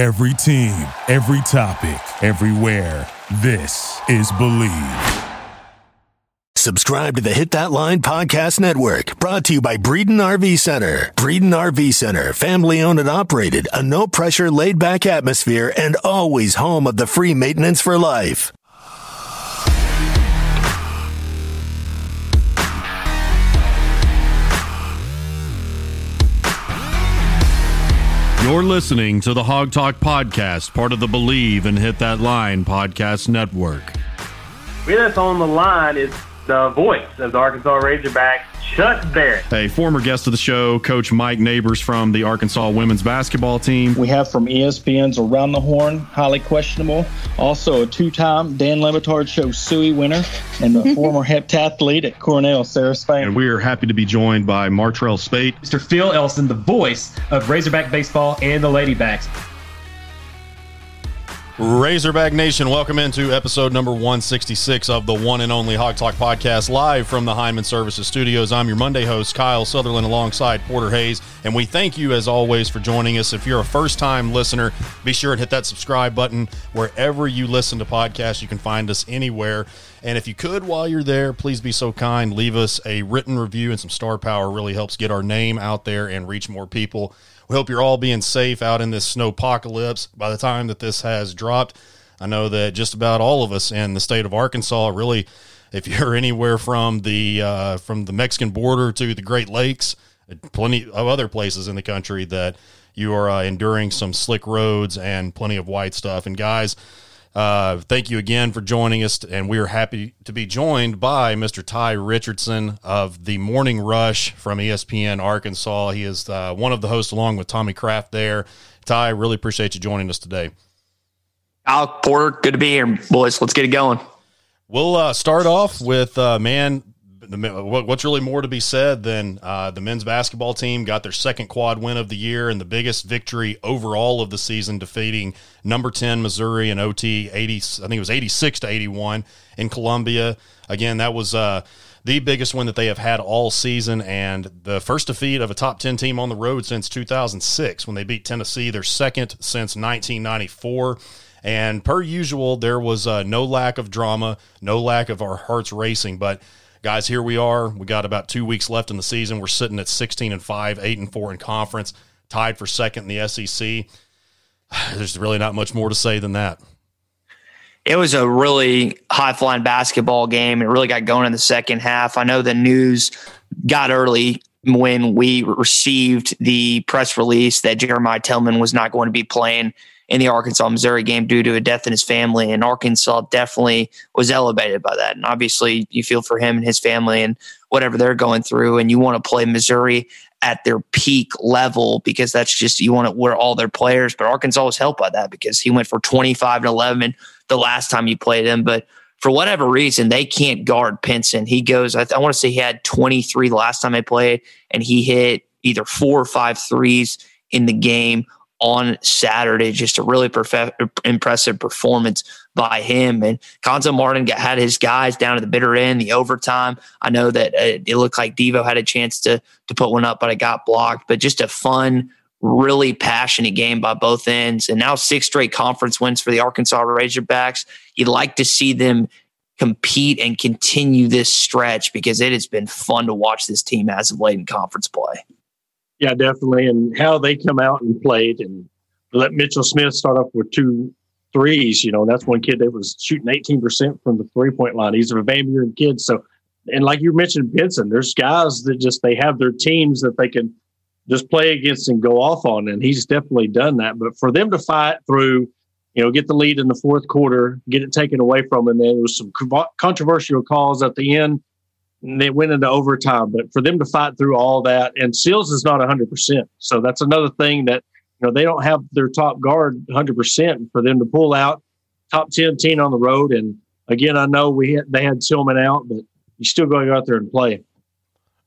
Every team, every topic, everywhere. This is Believe. Subscribe to the Hit That Line Podcast Network, brought to you by Breeden RV Center. Breeden RV Center, family owned and operated, a no pressure, laid back atmosphere, and always home of the free maintenance for life. You're listening to the Hawg Talk Podcast, part of the Believe and Hit That Line Podcast Network. With us on the line is the voice of the Arkansas Razorbacks, Chuck Barrett. A former guest of the show, Coach Mike Neighbors from the Arkansas women's basketball team. We have from ESPN's Around the Horn, highly questionable. Also a two-time Dan Le Batard Show Suey winner and a former heptathlete at Cornell, Sarah Spain. And we are happy to be joined by Martrell Spaight. Mr. Phil Elson, the voice of Razorback Baseball and the Ladybacks. Razorback Nation, welcome into episode number 166 of the one and only Hawg Talk podcast, live from the Hyman Services Studios. I'm your Monday host, Kyle Sutherland, alongside Porter Hayes, and we thank you as always for joining us. If you're a first time listener, be sure and hit that subscribe button wherever you listen to podcasts. You can find us anywhere. And if you could, while you're there, please be so kind, leave us a written review and some star power. really helps get our name out there and reach more people. We hope you're all being safe out in this snow apocalypse. By the time that this has dropped, I know that just about all of us in the state of Arkansas, really, if you're anywhere from the uh, from the Mexican border to the Great Lakes, plenty of other places in the country that you are uh, enduring some slick roads and plenty of white stuff. And guys, uh, thank you again for joining us, and we are happy to be joined by Mr. Tye Richardson of the Morning Rush from ESPN Arkansas. He is uh, one of the hosts, along with Tommy Craft. There, Tye, really appreciate you joining us today. Al Porter, good to be here, boys. Let's get it going. We'll uh, start off with uh, man the, what's really more to be said than uh, the men's basketball team got their second quad win of the year and the biggest victory overall of the season, defeating number 10 Missouri in OT 80, I think it was 86 to 81 in Columbia. Again, that was uh, the biggest win that they have had all season and the first defeat of a top 10 team on the road since 2006 when they beat Tennessee, their second since 1994. And per usual, there was uh, no lack of drama, no lack of our hearts racing, but guys, here we are. We got about two weeks left in the season. We're sitting at 16 and 5, 8 and 4 in conference, tied for second in the SEC. There's really not much more to say than that. It was a really high flying basketball game. It really got going in the second half. I know the news got early when we received the press release that Jeremiah Tilmon was not going to be playing in the Arkansas Missouri game due to a death in his family. And Arkansas definitely was elevated by that. And obviously, you feel for him and his family and whatever they're going through. And you want to play Missouri at their peak level because that's just you want to wear all their players. But Arkansas was helped by that because he went for 25 and 11 the last time you played him. But for whatever reason, they can't guard Pinson. He goes, I, th- I want to say he had 23 the last time they played, and he hit either four or five threes in the game on Saturday. Just a really impressive performance by him. And Cuonzo Martin got, had his guys down to the bitter end, the overtime. I know that uh, it looked like Devo had a chance to to put one up, but it got blocked. But just a fun, really passionate game by both ends. And now six straight conference wins for the Arkansas Razorbacks. You'd like to see them compete and continue this stretch because it has been fun to watch this team as of late in conference play. Yeah, definitely. And how they come out and played and let Mitchell Smith start off with two threes. You know, that's one kid that was shooting 18% from the three point line. He's a Van Buren kid. So, and like you mentioned, Pinson, there's guys that just, they have their teams that they can just play against and go off on. And he's definitely done that. But for them to fight through, you know, get the lead in the fourth quarter, get it taken away from them, and then there was some controversial calls at the end they went into overtime. But for them to fight through all that, and Seals is not 100%. So that's another thing that, you know, they don't have their top guard 100% for them to pull out top 10 team on the road. And again, I know we had, they had Tilmon out, but you still going out there and play.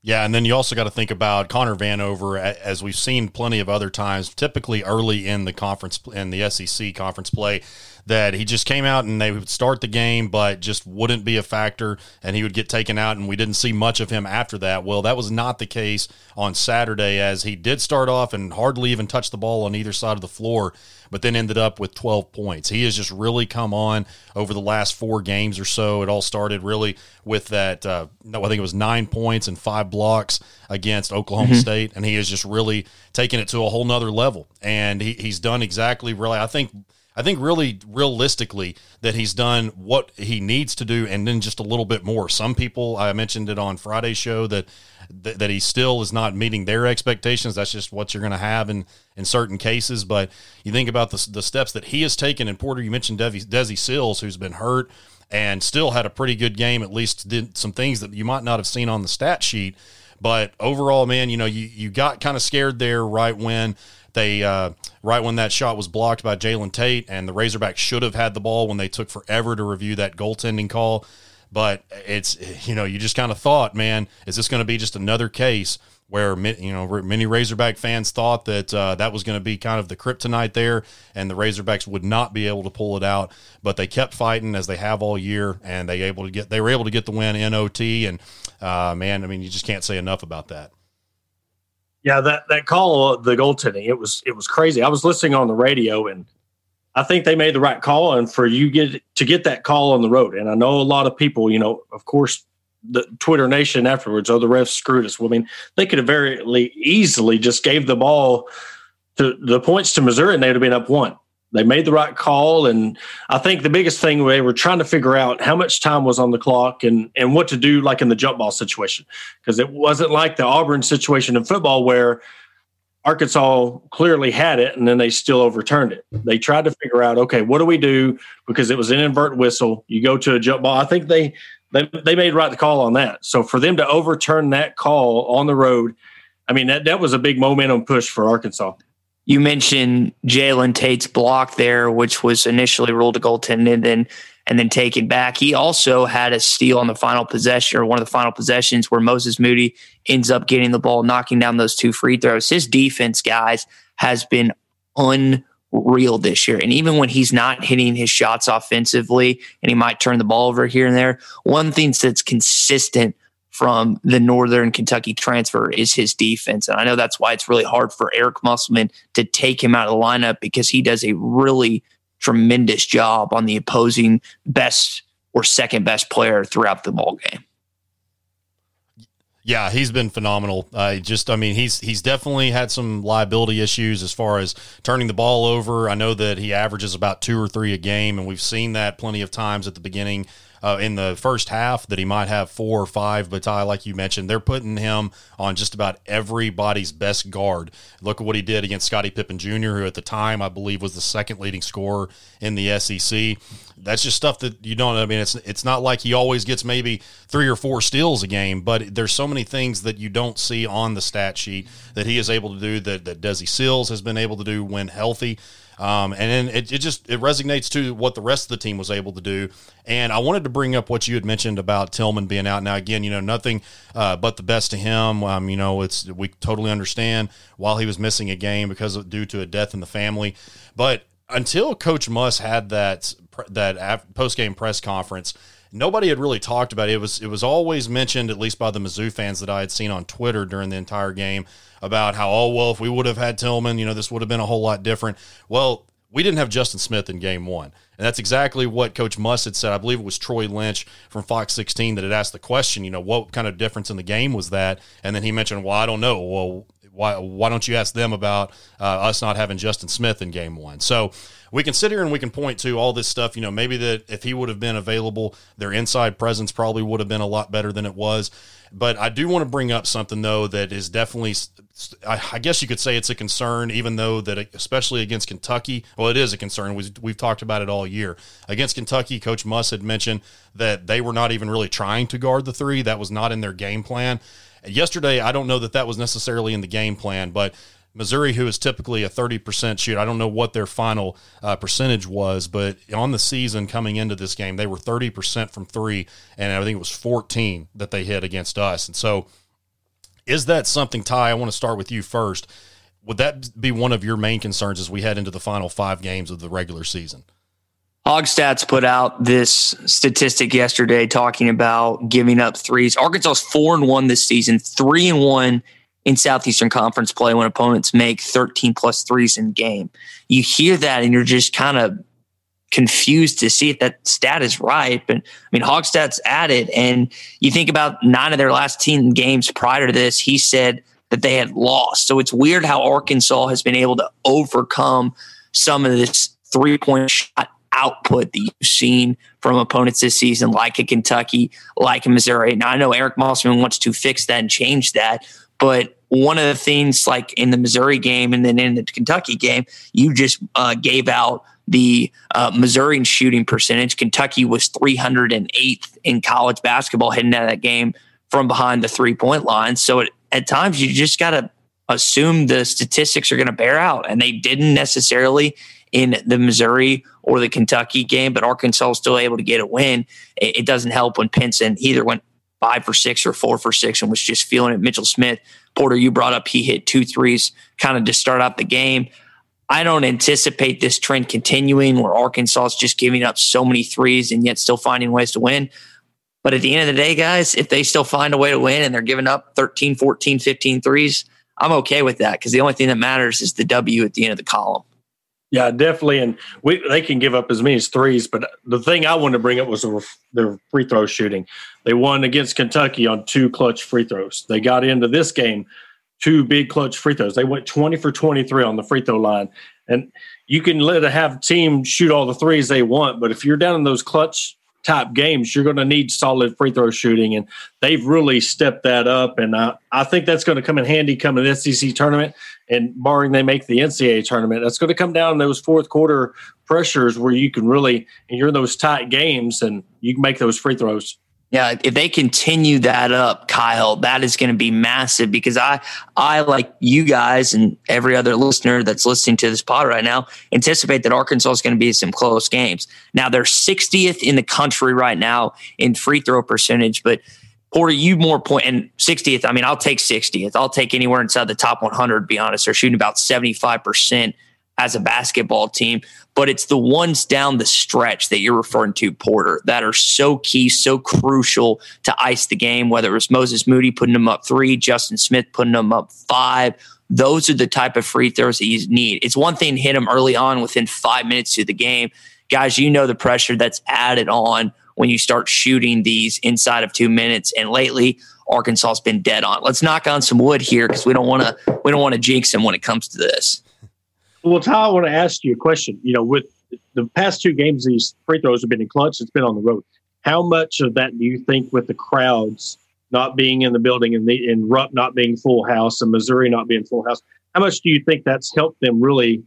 Yeah, and then you also got to think about Connor Vanover, as we've seen plenty of other times. Typically, early in the conference in the SEC conference play, that he just came out and they would start the game, but just wouldn't be a factor, and he would get taken out, and we didn't see much of him after that. Well, that was not the case on Saturday, as he did start off and hardly even touch the ball on either side of the floor, but then ended up with 12 points. He has just really come on over the last four games or so. It all started really with that, uh, no, I think it was nine points and five blocks against Oklahoma mm-hmm. State, and he has just really taken it to a whole nother level. And he, he's done exactly really, I think I think really realistically that he's done what he needs to do and then just a little bit more. Some people I mentioned it on Friday's show that that, that he still is not meeting their expectations. That's just what you're going to have in in certain cases. But you think about the the steps that he has taken. And Porter, you mentioned Desi, Desi Sills, who's been hurt and still had a pretty good game. At least did some things that you might not have seen on the stat sheet. But overall, man, you know, you you got kind of scared there right when they uh, right when that shot was blocked by Jalen Tate, and the Razorbacks should have had the ball when they took forever to review that goaltending call. But it's you know you just kind of thought, man, is this going to be just another case where you know many Razorback fans thought that uh, that was going to be kind of the kryptonite there, and the Razorbacks would not be able to pull it out. But they kept fighting as they have all year, and they able to get they were able to get the win in OT. And uh, man, I mean, you just can't say enough about that. Yeah, that that call, the goaltending, it was it was crazy. I was listening on the radio, and I think they made the right call. And for you get to get that call on the road, and I know a lot of people, you know, of course, the Twitter Nation afterwards, oh, the refs screwed us. Well, I mean, they could have very easily just gave the ball to the points to Missouri, and they'd have been up one they made the right call. And I think the biggest thing they were trying to figure out how much time was on the clock and, and what to do, like in the jump ball situation. Because it wasn't like the Auburn situation in football where Arkansas clearly had it and then they still overturned it. They tried to figure out, okay, what do we do? Because it was an invert whistle. You go to a jump ball. I think they, they, they made right the call on that. So for them to overturn that call on the road, I mean, that, that was a big momentum push for Arkansas. You mentioned Jalen Tate's block there, which was initially ruled a goaltending and then and then taken back. He also had a steal on the final possession or one of the final possessions where Moses Moody ends up getting the ball, knocking down those two free throws. His defense, guys, has been unreal this year. And even when he's not hitting his shots offensively and he might turn the ball over here and there, one thing that's consistent from the Northern Kentucky transfer is his defense. And I know that's why it's really hard for Eric Musselman to take him out of the lineup because he does a really tremendous job on the opposing best or second best player throughout the ball game. Yeah, he's been phenomenal. Uh, just, I mean, he's he's definitely had some liability issues as far as turning the ball over. I know that he averages about two or three a game, and we've seen that plenty of times at the beginning uh, in the first half that he might have four or five. But Tye, like you mentioned, they're putting him on just about everybody's best guard. Look at what he did against Scottie Pippen Jr., who at the time I believe was the second leading scorer in the SEC. That's just stuff that you don't. I mean, it's it's not like he always gets maybe three or four steals a game, but there's so many things that you don't see on the stat sheet that he is able to do that that Desi Sills has been able to do when healthy. Um, and then it, it just it resonates to what the rest of the team was able to do. And I wanted to bring up what you had mentioned about Tilmon being out. Now, again, you know, nothing uh, but the best to him. Um, you know, it's we totally understand while he was missing a game because of, due to a death in the family. But until Coach Muss had that that post game press conference, nobody had really talked about it. It was it was always mentioned, at least by the Mizzou fans that I had seen on Twitter during the entire game, about how oh well, if we would have had Tilmon, you know, this would have been a whole lot different. Well, we didn't have Justin Smith in game one. And that's exactly what Coach Muss had said. I believe it was Troy Lynch from Fox 16 that had asked the question, you know, what kind of difference in the game was that? And then he mentioned, well, I don't know. Well, why, why don't you ask them about uh, us not having Justin Smith in game one? So we can sit here and we can point to all this stuff. You know, maybe that if he would have been available, their inside presence probably would have been a lot better than it was. But I do want to bring up something though that is definitely, I guess you could say it's a concern, even though that especially against Kentucky, well, it is a concern. We've, we've talked about it all year against Kentucky. Coach Muss had mentioned that they were not even really trying to guard the three. That was not in their game plan. Yesterday, I don't know that that was necessarily in the game plan, but Missouri, who is typically a 30% shoot, I don't know what their final uh, percentage was, but on the season coming into this game, they were 30% from three, and I think it was 14 that they hit against us. And so, is that something, Tye? I want to start with you first. Would that be one of your main concerns as we head into the final five games of the regular season? Hogstats put out this statistic yesterday talking about giving up threes. Arkansas is four and one this season, three and one in Southeastern Conference play when opponents make 13 plus threes in game. You hear that and you're just kind of confused to see if that stat is right. But I mean, Hogstats added, and you think about nine of their last 10 games prior to this, he said that they had lost. So it's weird how Arkansas has been able to overcome some of this three point shot output that you've seen from opponents this season, like a Kentucky, like a Missouri. Now, I know Eric Musselman wants to fix that and change that, but one of the things, like in the Missouri game and then in the Kentucky game, you just uh, gave out the uh, Missouri shooting percentage. Kentucky was 308th in college basketball heading out of that game from behind the three point line. So it, at times you just got to assume the statistics are going to bear out, and they didn't necessarily in the Missouri or the Kentucky game, but Arkansas was still able to get a win. It, it doesn't help when Pinson either went five for six or four for six and was just feeling it. Mitchell Smith, Porter, you brought up, he hit two threes kind of to start out the game. I don't anticipate this trend continuing where Arkansas is just giving up so many threes and yet still finding ways to win. But at the end of the day, guys, if they still find a way to win and they're giving up 13, 14, 15 threes, I'm okay with that because the only thing that matters is the W at the end of the column. Yeah, definitely. And we they can give up as many as threes, but the thing I wanted to bring up was their free throw shooting. They won against Kentucky on two clutch free throws. They got into this game two big clutch free throws. They went 20 for 23 on the free throw line. And you can let a have team shoot all the threes they want, but if you're down in those clutch type games, you're going to need solid free throw shooting. And they've really stepped that up. And I, I think that's going to come in handy coming to the SEC tournament. And barring they make the NCAA tournament, that's going to come down those fourth quarter pressures where you can really, and you're in those tight games and you can make those free throws. Yeah, if they continue that up, Kyle, that is going to be massive because I, I like you guys and every other listener that's listening to this pod right now, anticipate that Arkansas is going to be some close games. Now they're 60th in the country right now in free throw percentage, but Porter, you more point and 60th. I mean, I'll take 60th. I'll take anywhere inside the top 100. To be honest, they're shooting about 75 percent as a basketball team, but it's the ones down the stretch that you're referring to, Porter, that are so key, so crucial to ice the game, whether it was Moses Moody putting them up three, Justin Smith putting them up five. Those are the type of free throws that you need. It's one thing to hit them early on within five minutes of the game. Guys, you know the pressure that's added on when you start shooting these inside of two minutes. And lately, Arkansas's been dead on. Let's knock on some wood here because we don't want to we don't want to jinx them when it comes to this. Well, Tye, I want to ask you a question. You know, with the past two games, these free throws have been in clutch. It's been on the road. How much of that do you think, with the crowds not being in the building and the and Rupp not being full house and Missouri not being full house, how much do you think that's helped them really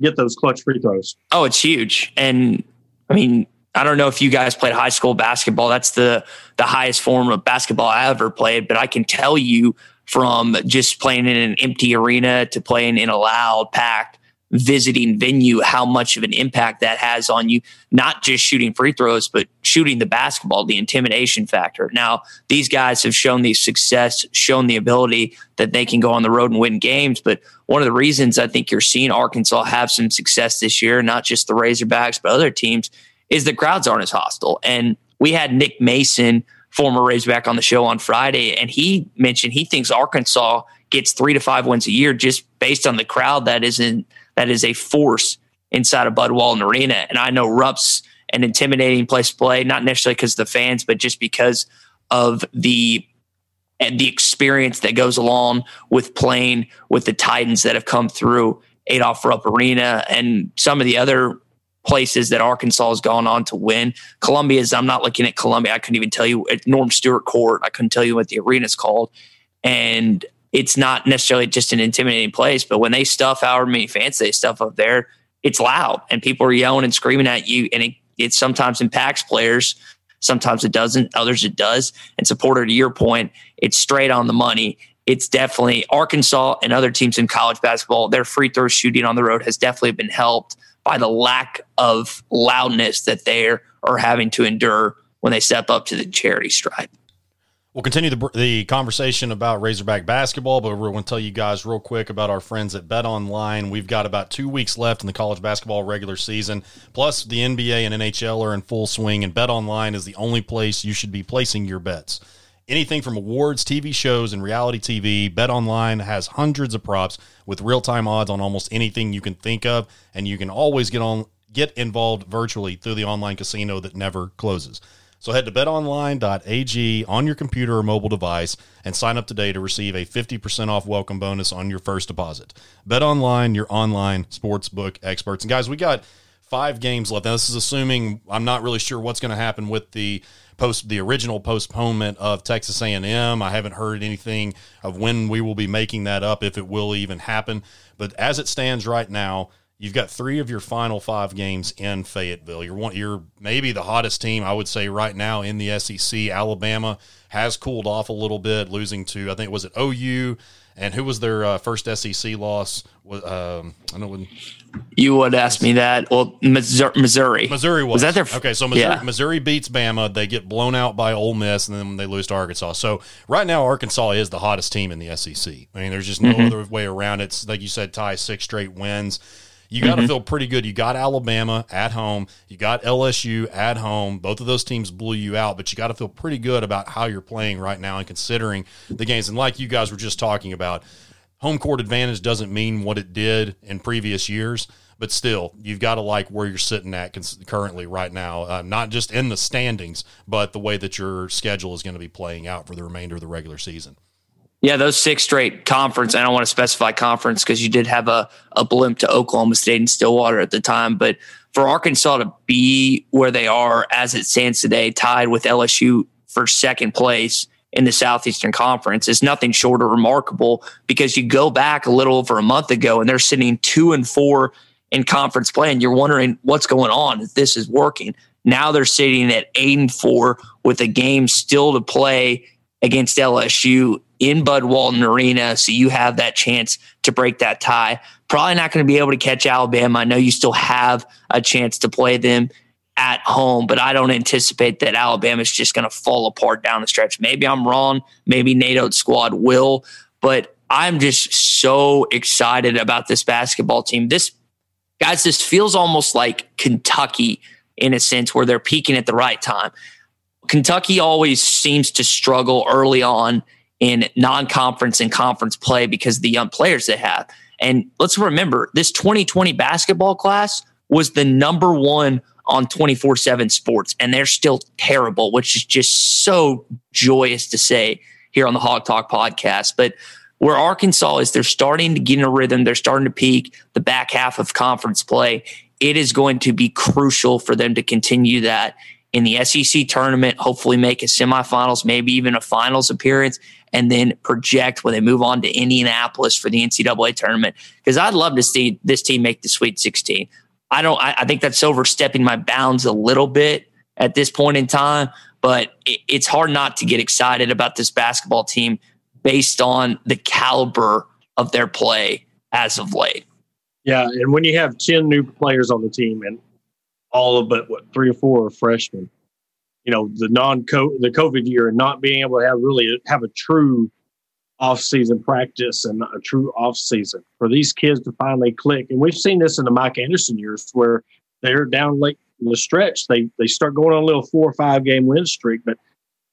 get those clutch free throws? Oh, it's huge. And I mean, I don't know if you guys played high school basketball. That's the the highest form of basketball I ever played. But I can tell you from just playing in an empty arena to playing in a loud, packed visiting venue, how much of an impact that has on you, not just shooting free throws, but shooting the basketball, the intimidation factor. Now, these guys have shown the success, shown the ability that they can go on the road and win games. But one of the reasons I think you're seeing Arkansas have some success this year, not just the Razorbacks, but other teams, is the crowds aren't as hostile. And we had Nick Mason, former Razorback, on the show on Friday, and he mentioned he thinks Arkansas gets three to five wins a year just based on the crowd that isn't that is a force inside of Bud Walton Arena. And I know Rupp's an intimidating place to play, not necessarily because of the fans, but just because of the and the experience that goes along with playing with the Titans that have come through Adolph Rupp Arena and some of the other places that Arkansas has gone on to win. Columbia is, I'm not looking at Columbia. I couldn't even tell you at Norm Stewart Court. I couldn't tell you what the arena's called. And it's not necessarily just an intimidating place, but when they stuff however many fans they stuff up there, it's loud and people are yelling and screaming at you. And it, it sometimes impacts players. Sometimes it doesn't, others it does. And supporter, to your point, it's straight on the money. It's definitely Arkansas and other teams in college basketball, their free throw shooting on the road has definitely been helped by the lack of loudness that they are having to endure when they step up to the charity stripe. We'll continue the, the conversation about Razorback basketball, but we're going to tell you guys real quick about our friends at Bet Online. We've got about two weeks left in the college basketball regular season, plus the NBA and NHL are in full swing, and Bet Online is the only place you should be placing your bets. Anything from awards, TV shows, and reality TV, Bet Online has hundreds of props with real time odds on almost anything you can think of, and you can always get on get involved virtually through the online casino that never closes. So head to betonline.ag on your computer or mobile device and sign up today to receive a 50% off welcome bonus on your first deposit. BetOnline, your online sportsbook experts. And guys, we got five games left. Now this is assuming I'm not really sure what's going to happen with the post the original postponement of Texas A&M. I haven't heard anything of when we will be making that up if it will even happen. But as it stands right now, You've got three of your final five games in Fayetteville. You're one, you're maybe the hottest team I would say right now in the SEC. Alabama has cooled off a little bit, losing to I think was it OU, and who was their uh, first SEC loss? Um, I know when you would ask me that. Well, Missouri. Missouri was, was that their okay? So Missouri, yeah. Missouri beats Bama. They get blown out by Ole Miss, and then they lose to Arkansas. So right now, Arkansas is the hottest team in the SEC. I mean, there's just no mm-hmm. other way around it. It's like you said, Tye six straight wins you got to mm-hmm. feel pretty good. You got Alabama at home, you got LSU at home. Both of those teams blew you out, but you got to feel pretty good about how you're playing right now and considering the games. And like you guys were just talking about, home court advantage doesn't mean what it did in previous years, but still, you've got to like where you're sitting at currently right now, uh, not just in the standings, but the way that your schedule is going to be playing out for the remainder of the regular season. Yeah, those six straight conference. I don't want to specify conference because you did have a, a blimp to Oklahoma State and Stillwater at the time. But for Arkansas to be where they are as it stands today, tied with LSU for second place in the Southeastern Conference, is nothing short of remarkable because you go back a little over a month ago and they're sitting two and four in conference play, and you're wondering what's going on if this is working. Now they're sitting at eight and four with a game still to play against LSU in Bud Walton Arena. So you have that chance to break that tie. Probably not going to be able to catch Alabama. I know you still have a chance to play them at home, but I don't anticipate that Alabama is just going to fall apart down the stretch. Maybe I'm wrong. Maybe Nate Oats' squad will, but I'm just so excited about this basketball team. This, guys, this feels almost like Kentucky in a sense where they're peaking at the right time. Kentucky always seems to struggle early on in non-conference and conference play because of the young players they have. And let's remember, this 2020 basketball class was the number one on 24 7 sports, and they're still terrible, which is just so joyous to say here on the Hawg Talk podcast. But where Arkansas is, they're starting to get in a rhythm, they're starting to peak the back half of conference play. It is going to be crucial for them to continue that in the SEC tournament, hopefully make a semifinals, maybe even a finals appearance, and then project when they move on to Indianapolis for the NCAA tournament. Because I'd love to see this team make the Sweet 16. I don't. I, I, think that's overstepping my bounds a little bit at this point in time, but it, it's hard not to get excited about this basketball team based on the caliber of their play as of late. Yeah, and when you have ten new players on the team, and all of but what three or four are freshmen. You know, the non the COVID year and not being able to have really have a true off season practice and a true off season for these kids to finally click. And we've seen this in the Mike Anderson years where they're down late in the stretch. They they start going on a little four or five game win streak, but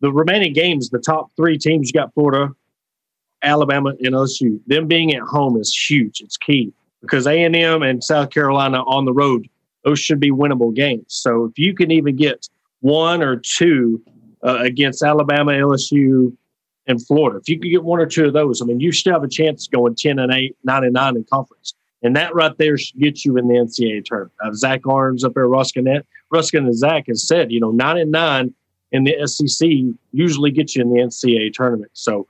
the remaining games, the top three teams, you got Florida, Alabama, and LSU. Them being at home is huge. It's key because A and M and South Carolina on the road those should be winnable games. So if you can even get one or two uh, against Alabama, LSU, and Florida, if you can get one or two of those, I mean, you still have a chance going 10 and 8, 9 and 9 in conference. And that right there should get you in the NCAA tournament. Uh, Zach Arms up there, Ruskin, Ruskin and Zach has said, you know, 9 and 9 in the SEC usually gets you in the NCAA tournament. So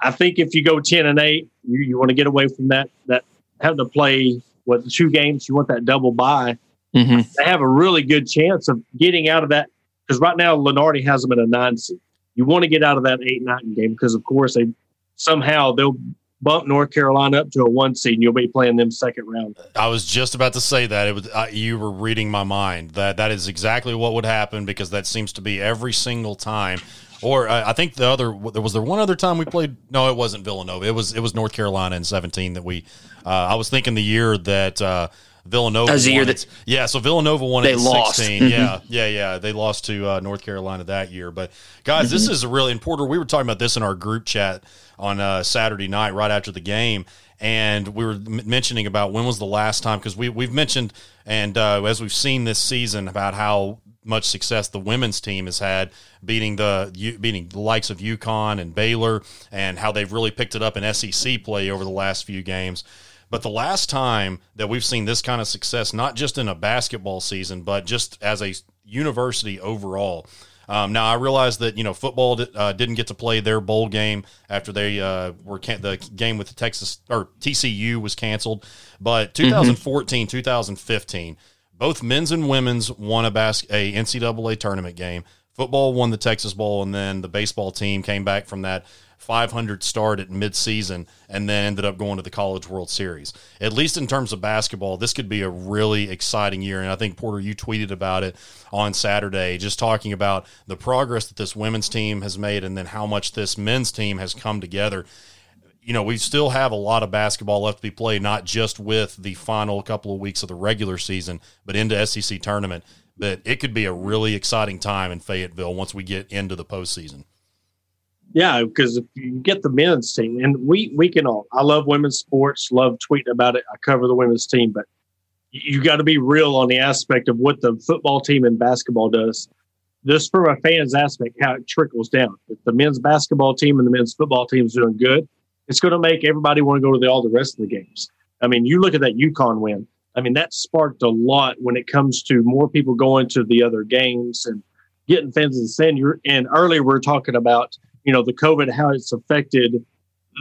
I think if you go 10 and 8, you, you want to get away from that, that having to play what two games, you want that double bye mm-hmm. they have a really good chance of getting out of that. Because right now, Lunardi has them in a nine seed. You want to get out of that eight nine game because, of course, they somehow they'll bump North Carolina up to a one seed, and you'll be playing them second round. I was just about to say that it was uh, you were reading my mind. That that is exactly what would happen because that seems to be every single time. Or uh, I think the other there was there one other time we played. No, it wasn't Villanova. It was it was North Carolina in seventeen that we. Uh, I was thinking the year that uh, Villanova. As the year that yeah, so Villanova won they in lost. 16. Mhm. Yeah, yeah, yeah. They lost to uh, North Carolina that year. But guys, this is a really important. We were talking about this in our group chat on uh, Saturday night, right after the game, and we were m- mentioning about when was the last time because we we've mentioned and uh, as we've seen this season about how much success the women's team has had beating the beating the likes of UConn and Baylor and how they've really picked it up in SEC play over the last few games. But the last time that we've seen this kind of success, not just in a basketball season, but just as a university overall. Um, now I realize that you know football uh, didn't get to play their bowl game after they uh, were can- the game with the Texas or TCU was canceled, but 2014, 2015, both men's and women's won a bas- a NCAA tournament game. Football won the Texas Bowl, and then the baseball team came back from that 500 start at midseason and then ended up going to the College World Series. At least in terms of basketball, this could be a really exciting year. And I think, Porter, you tweeted about it on Saturday, just talking about the progress that this women's team has made and then how much this men's team has come together. You know, we still have a lot of basketball left to be played, not just with the final couple of weeks of the regular season, but into SEC tournament. But it could be a really exciting time in Fayetteville once we get into the postseason. Yeah, because if you get the men's team, and we we can all. I love women's sports. Love tweeting about it. I cover the women's team, but you got to be real on the aspect of what the football team and basketball does. Just from a fan's aspect, how it trickles down. If the men's basketball team and the men's football team is doing good, it's going to make everybody want to go to the, all the rest of the games. I mean, you look at that UConn win. I mean, that sparked a lot when it comes to more people going to the other games and getting fans in the stand. And earlier we are talking about, you know, the COVID, how it's affected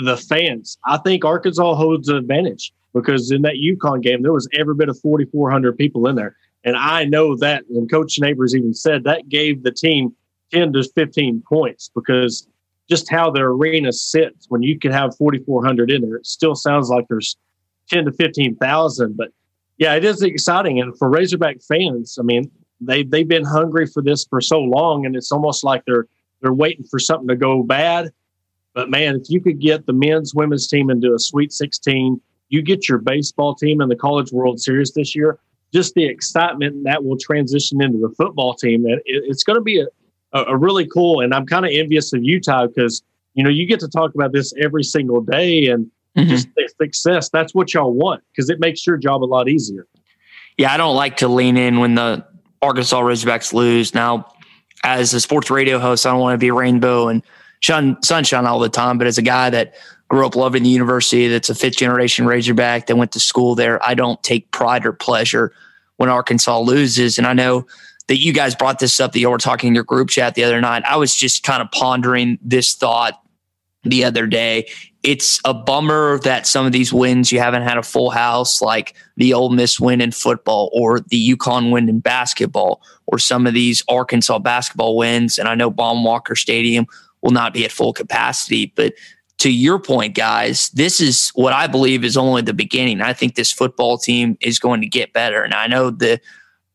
the fans. I think Arkansas holds an advantage because in that UConn game, there was every bit of 4,400 people in there. And I know that, and Coach Neighbors even said that gave the team 10 to 15 points because just how the arena sits when you can have 4,400 in there, it still sounds like there's 10 to 15,000. But yeah, it is exciting. And for Razorback fans, I mean, they, they've been hungry for this for so long, and it's almost like they're they're waiting for something to go bad. But man, if you could get the men's, women's team into a Sweet 16, you get your baseball team in the College World Series this year. Just the excitement that will transition into the football team, and it's going to be a, a, really cool. And I'm kind of envious of you Tye because you know you get to talk about this every single day, and Mhm. just the success. That's what y'all want because it makes your job a lot easier. Yeah, I don't like to lean in when the Arkansas Razorbacks lose. Now, as a sports radio host, I don't want to be rainbow and sunshine all the time. But as a guy that grew up loving the university, that's a fifth generation Razorback that went to school there, I don't take pride or pleasure when Arkansas loses. And I know that you guys brought this up that you were talking in your group chat the other night. I was just kind of pondering this thought the other day. It's a bummer that some of these wins you haven't had a full house, like the Ole Miss win in football or the UConn win in basketball, or some of these Arkansas basketball wins. And I know Baum Walker Stadium will not be at full capacity, but to your point, guys, this is what I believe is only the beginning. I think this football team is going to get better. And I know the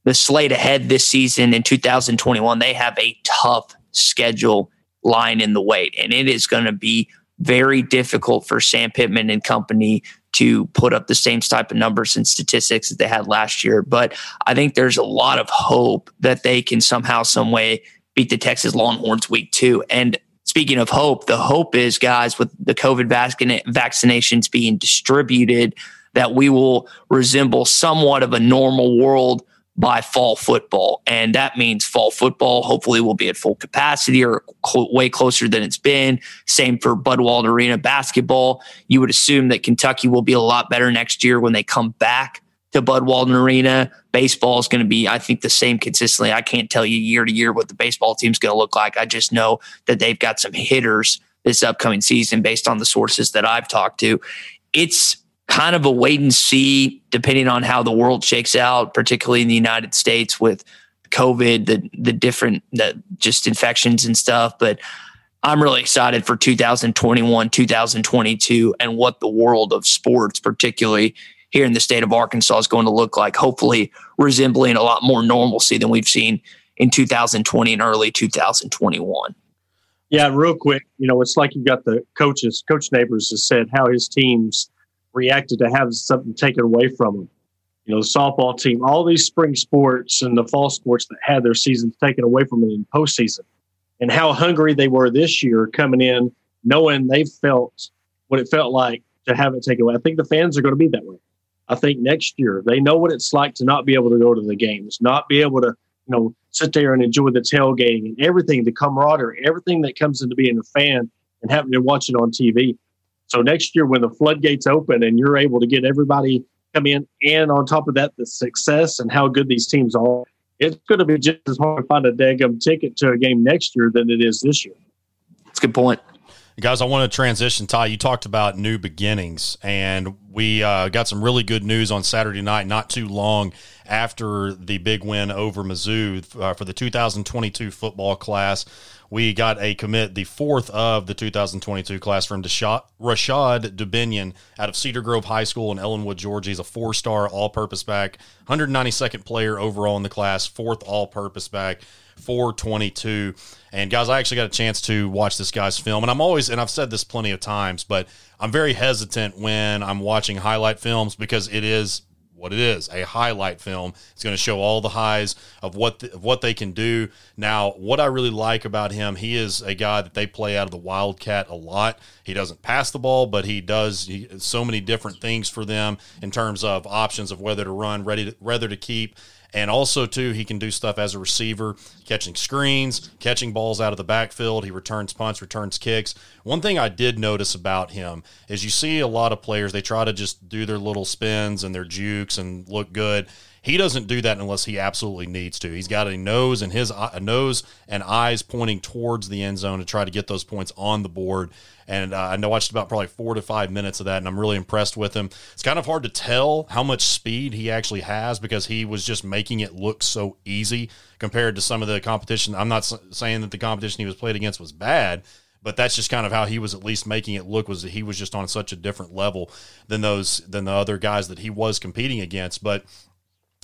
the slate ahead this season in 2021, they have a tough schedule lying in the wait. And it is going to be very difficult for Sam Pittman and company to put up the same type of numbers and statistics that they had last year. But I think there's a lot of hope that they can somehow, some way beat the Texas Longhorns week two. And speaking of hope, the hope is, guys, with the COVID vaccina- vaccinations being distributed, that we will resemble somewhat of a normal world by fall football. And that means fall football hopefully will be at full capacity or cl- way closer than it's been. Same for Bud Walton Arena basketball. You would assume that Kentucky will be a lot better next year when they come back to Bud Walton Arena. Baseball is going to be, I think, the same consistently. I can't tell you year to year what the baseball team's going to look like. I just know that they've got some hitters this upcoming season based on the sources that I've talked to. It's kind of a wait and see, depending on how the world shakes out, particularly in the United States with COVID, the the different the just infections and stuff. But I'm really excited for 2021, 2022, and what the world of sports, particularly here in the state of Arkansas, is going to look like. Hopefully, resembling a lot more normalcy than we've seen in 2020 and early 2021. Yeah, real quick, you know, it's like you got the coaches. Coach Neighbors has said how his teams reacted to have something taken away from them. You know, the softball team, all these spring sports and the fall sports that had their seasons taken away from them in postseason and how hungry they were this year coming in, knowing they felt what it felt like to have it taken away. I think the fans are going to be that way. I think next year they know what it's like to not be able to go to the games, not be able to, you know, sit there and enjoy the tailgating and everything, the camaraderie, everything that comes into being a fan and having to watch it on TV. So next year, when the floodgates open and you're able to get everybody come in, and on top of that, the success and how good these teams are, it's going to be just as hard to find a daggum ticket to a game next year than it is this year. That's a good point. Guys, I want to transition. Tye, you talked about new beginnings, and we uh, got some really good news on Saturday night, not too long after the big win over Mizzou uh, for the 2022 football class. We got a commit, the fourth of the 2022 class from Rashod Dubinion out of Cedar Grove High School in Ellenwood, Georgia. He's a four star all purpose back, 192nd player overall in the class, fourth all purpose back, 422. And guys, I actually got a chance to watch this guy's film. And I'm always, and I've said this plenty of times, but I'm very hesitant when I'm watching highlight films because it is what it is a highlight film. It's going to show all the highs of what the, of what they can do. Now what i really like about him he is a guy that they play out of the wildcat a lot. He doesn't pass the ball but he does he, so many different things for them in terms of options of whether to run ready to, whether to keep and also, too, he can do stuff as a receiver, catching screens, catching balls out of the backfield. He returns punts, returns kicks. One thing I did notice about him is you see a lot of players, they try to just do their little spins and their jukes and look good. He doesn't do that unless he absolutely needs to. He's got a nose and his a nose and eyes pointing towards the end zone to try to get those points on the board. And uh, I watched about probably four to five minutes of that, and I'm really impressed with him. It's kind of hard to tell how much speed he actually has because he was just making it look so easy compared to some of the competition. I'm not saying that the competition he was played against was bad, but that's just kind of how he was at least making it look was that he was just on such a different level than those than the other guys that he was competing against but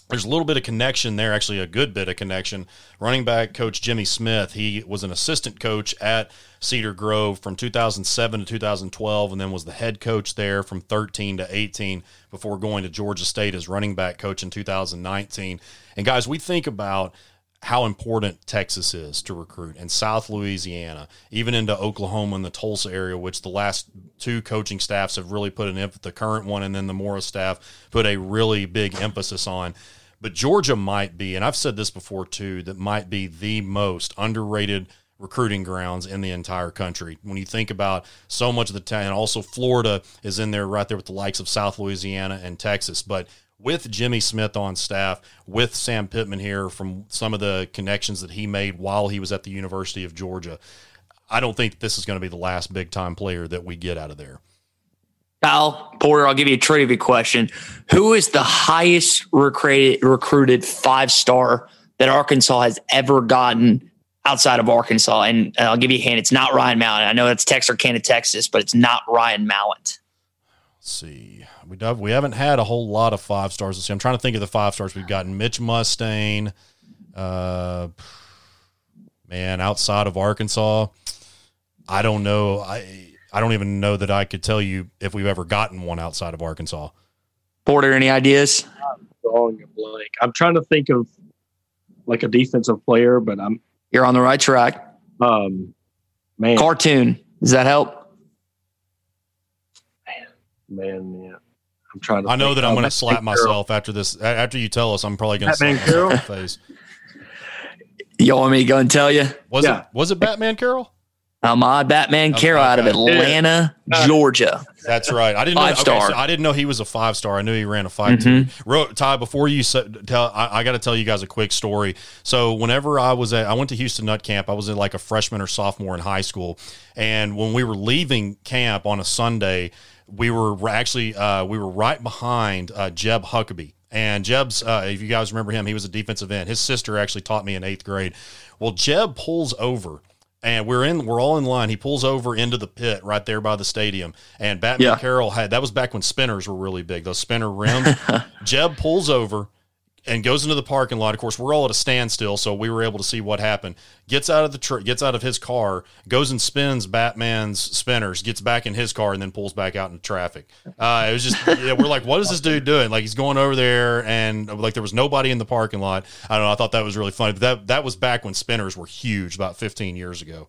there's a little bit of connection there, actually, a good bit of connection. Running back coach Jimmy Smith, he was an assistant coach at Cedar Grove from 2007 to 2012, and then was the head coach there from 13 to 18 before going to Georgia State as running back coach in 2019. And guys, we think about how important Texas is to recruit and South Louisiana, even into Oklahoma and the Tulsa area, which the last two coaching staffs have really put an emphasis, the current one and then the Morris staff put a really big emphasis on. But Georgia might be, and I've said this before too, that might be the most underrated recruiting grounds in the entire country. When you think about so much of the town, also Florida is in there right there with the likes of South Louisiana and Texas. But with Jimmy Smith on staff, with Sam Pittman here from some of the connections that he made while he was at the University of Georgia, I don't think this is going to be the last big time player that we get out of there. Kyle Porter, I'll give you a trivia question. Who is the highest recruited, recruited five star that Arkansas has ever gotten outside of Arkansas? And I'll give you a hint. It's not Ryan Mallett. I know that's Texarkana, Texas, but it's not Ryan Mallett. Let's see. We have, we haven't had a whole lot of five stars. Let's see. I'm trying to think of the five stars we've gotten. Mitch Mustain. Uh, man, outside of Arkansas, I don't know. I I don't even know that I could tell you if we've ever gotten one outside of Arkansas. Porter, any ideas? I'm drawing a blank. I'm trying to think of like a defensive player, but I'm you're on the right track. Um, man, cartoon. Does that help? Man, man, yeah. I'm trying to. I know that I'm going to slap myself after this. After you tell us, I'm probably going to slap myself in the face. You want me to go and tell you? Was yeah. it was it Batman Carroll? Ahmad Batman Carroll out of Atlanta, yeah. Georgia. That's right. I didn't five know. Star. Okay, so I didn't know he was a five star. I knew he ran a 5 mm-hmm. Wrote, Tye, before you tell, I, I got to tell you guys a quick story. So whenever I was at, I went to Houston Nutt Camp. I was in like a freshman or sophomore in high school, and when we were leaving camp on a Sunday, we were actually uh, we were right behind uh, Jeb Huckeba. And Jeb's, uh, if you guys remember him, he was a defensive end. His sister actually taught me in eighth grade. Well, Jeb pulls over and we're in we're all in line. He pulls over into the pit right there by the stadium. And Batman Yeah. Carroll had that was back when spinners were really big, those spinner rims. Jeb pulls over and goes into the parking lot. Of course, we're all at a standstill, so we were able to see what happened. Gets out of the tr- gets out of his car, goes and spins Batman's spinners, gets back in his car, and then pulls back out into traffic. Uh, it was just yeah, we're like, what is this dude doing? Like he's going over there, and like there was nobody in the parking lot. I don't know. I thought that was really funny. But that that was back when spinners were huge, about 15 years ago.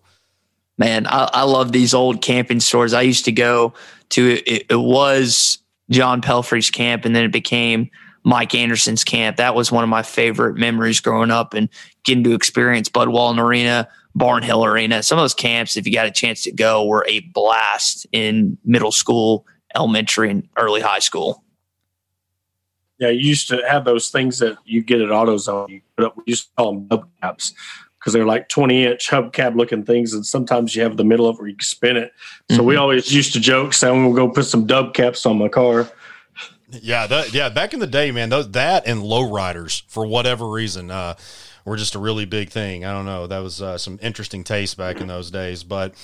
Man, I, I love these old camping stores. I used to go to it, it was John Pelphrey's camp, and then it became Mike Anderson's camp. That was one of my favorite memories growing up and getting to experience Bud Walton Arena, Barnhill Arena. Some of those camps, if you got a chance to go, were a blast in middle school, elementary, and early high school. Yeah, you used to have those things that you get at AutoZone. You put up, we used to call them hubcaps because they're like 20 inch hubcap looking things. And sometimes you have the middle of where you can spin it. So we mm-hmm. always used to joke saying, we'll go put some dub caps on my car. Yeah, that, yeah. Back in the day, man, those that and lowriders for whatever reason uh, were just a really big thing. I don't know. That was uh, some interesting taste back in those days. But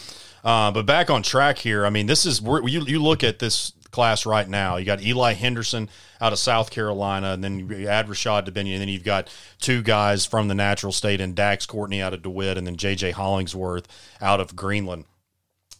uh, but back on track here. I mean, this is you you look at this class right now. You got Eli Henderson out of South Carolina, and then you add Rashod Dubinion, and then you've got two guys from the natural state, and Dax Courtney out of DeWitt, and then JJ Hollingsworth out of Greenland.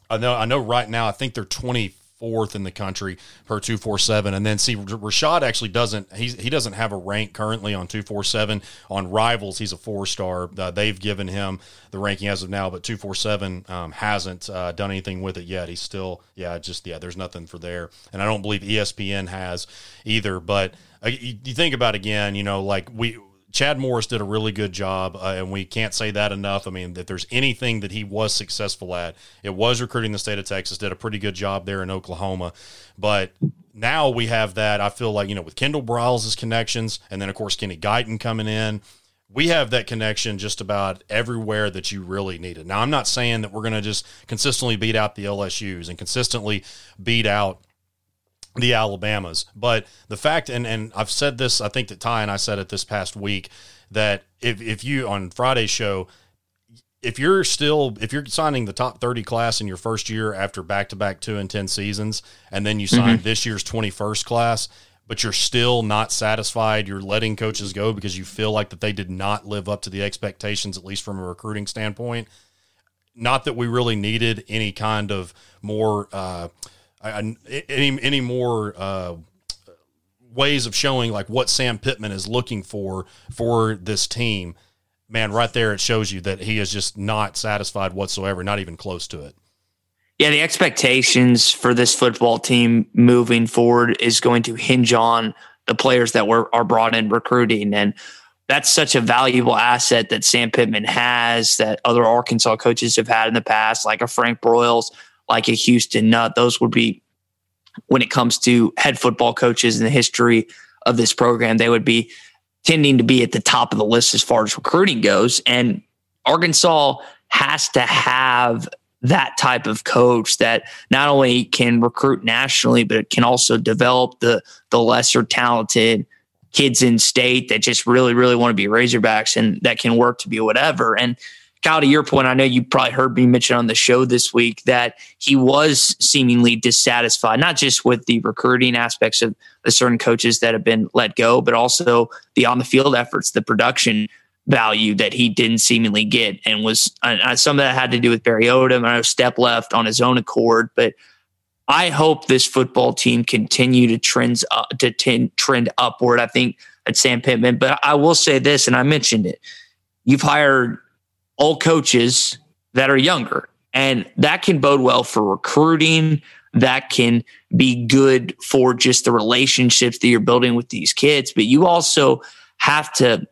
I know. I know. Right now, I think they're twenty fourth in the country per two four seven, and then see Rashod actually doesn't. He's he doesn't have a rank currently on two four seven on Rivals. He's a four star. Uh, they've given him the ranking as of now, but two four seven um, hasn't uh, done anything with it yet. He's still yeah, just yeah. There's nothing for there, and I don't believe ESPN has either. But uh, you, you think about again, you know, like we Chad Morris did a really good job, uh, and we can't say that enough. I mean, if there's anything that he was successful at, it was recruiting the state of Texas. Did a pretty good job there in Oklahoma, but now we have that. I feel like you know with Kendall Briles' connections, and then of course Kenny Guiton coming in. We have that connection just about everywhere that you really need it. Now, I'm not saying that we're going to just consistently beat out the LSU's and consistently beat out the Alabamas. But the fact, and, and I've said this, I think that Tye and I said it this past week, that if, if you on Friday's show, if you're still if you're signing the top 30 class in your first year after back to back two and 10 seasons, and then you sign this year's 21st class, but you're still not satisfied, you're letting coaches go because you feel like that they did not live up to the expectations, at least from a recruiting standpoint. Not that we really needed any kind of more uh, Any any more uh, ways of showing like what Sam Pittman is looking for for this team, man, right there it shows you that he is just not satisfied whatsoever, not even close to it. Yeah, the expectations for this football team moving forward is going to hinge on the players that were are brought in recruiting, and that's such a valuable asset that Sam Pittman has that other Arkansas coaches have had in the past, like a Frank Broyles, like a Houston Nutt. Those would be when it comes to head football coaches in the history of this program, they would be tending to be at the top of the list as far as recruiting goes. And Arkansas has to have that type of coach that not only can recruit nationally, but it can also develop the the lesser talented kids in state that just really, really want to be Razorbacks and that can work to be whatever. And Kyle, to your point, I know you probably heard me mention on the show this week that he was seemingly dissatisfied, not just with the recruiting aspects of the certain coaches that have been let go, but also the on the field efforts, the production value that he didn't seemingly get, and was uh, some of that had to do with Barry Odom. I know Stepp left on his own accord, but I hope this football team continue to trends up, to ten, trend upward. I think at Sam Pittman, but I will say this, and I mentioned it: you've hired all coaches that are younger, and that can bode well for recruiting. That can be good for just the relationships that you're building with these kids, but you also have to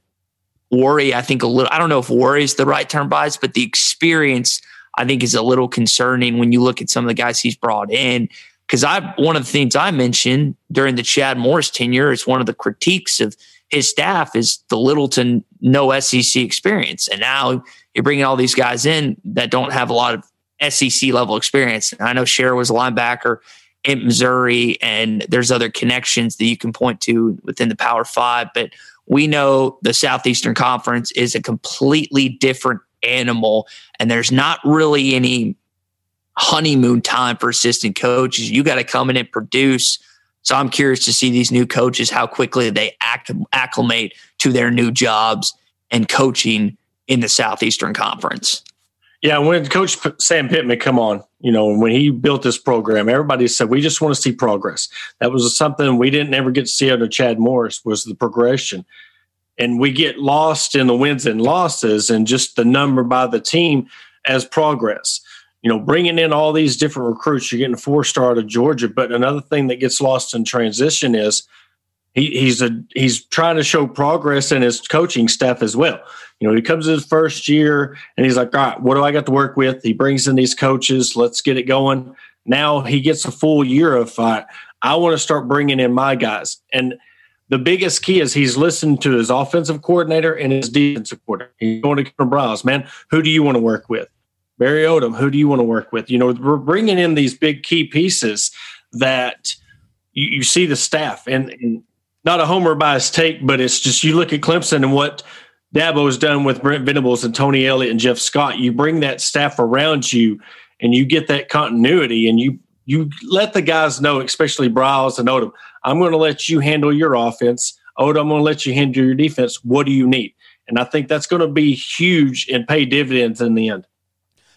worry. I think a little. I don't know if worry is the right term, buys, but the experience I think is a little concerning when you look at some of the guys he's brought in. Because I, one of the things I mentioned during the Chad Morris tenure It's one of the critiques of his staff is the little to no SEC experience, and now you're bringing all these guys in that don't have a lot of SEC level experience. And I know Scherer was a linebacker in Missouri, and there's other connections that you can point to within the Power Five, but we know the Southeastern Conference is a completely different animal, and there's not really any honeymoon time for assistant coaches. You got to come in and produce. So I'm curious to see these new coaches how quickly they act, acclimate to their new jobs and coaching in the Southeastern Conference. Yeah, when Coach Sam Pittman come on, you know, when he built this program, everybody said we just want to see progress. That was something we didn't ever get to see under Chad Morris was the progression, and we get lost in the wins and losses and just the number by the team as progress. You know, bringing in all these different recruits, you're getting a four star out of Georgia. But another thing that gets lost in transition is he, he's a he's trying to show progress in his coaching staff as well. You know, he comes his first year and he's like, all right, what do I got to work with? He brings in these coaches. Let's get it going. Now he gets a full year of, uh, I want to start bringing in my guys. And the biggest key is he's listening to his offensive coordinator and his defensive coordinator. He's going to come Browse, man, who do you want to work with? Barry Odom, who do you want to work with? You know, we're bringing in these big key pieces that you, you see the staff and, and not a homer bias take, but it's just you look at Clemson and what Dabo has done with Brent Venables and Tony Elliott and Jeff Scott. You bring that staff around you and you get that continuity and you you let the guys know, especially Briles and Odom, I'm going to let you handle your offense. Odom, I'm going to let you handle your defense. What do you need? And I think that's going to be huge and pay dividends in the end.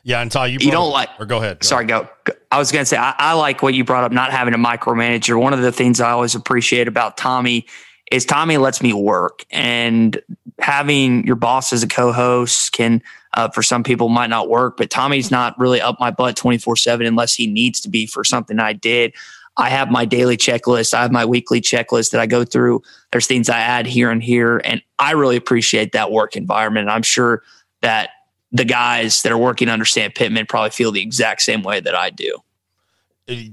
Yeah, and Tye, you, you don't up, like. Or go ahead. Go sorry, go. I was going to say I, I, like what you brought up, not having a micromanager. One of the things I always appreciate about Tommy is Tommy lets me work, and having your boss as a co-host can, uh, for some people, might not work. But Tommy's not really up my butt twenty four seven unless he needs to be for something I did. I have my daily checklist. I have my weekly checklist that I go through. There's things I add here and here, and I really appreciate that work environment. I'm sure that the guys that are working under Sam Pittman probably feel the exact same way that I do.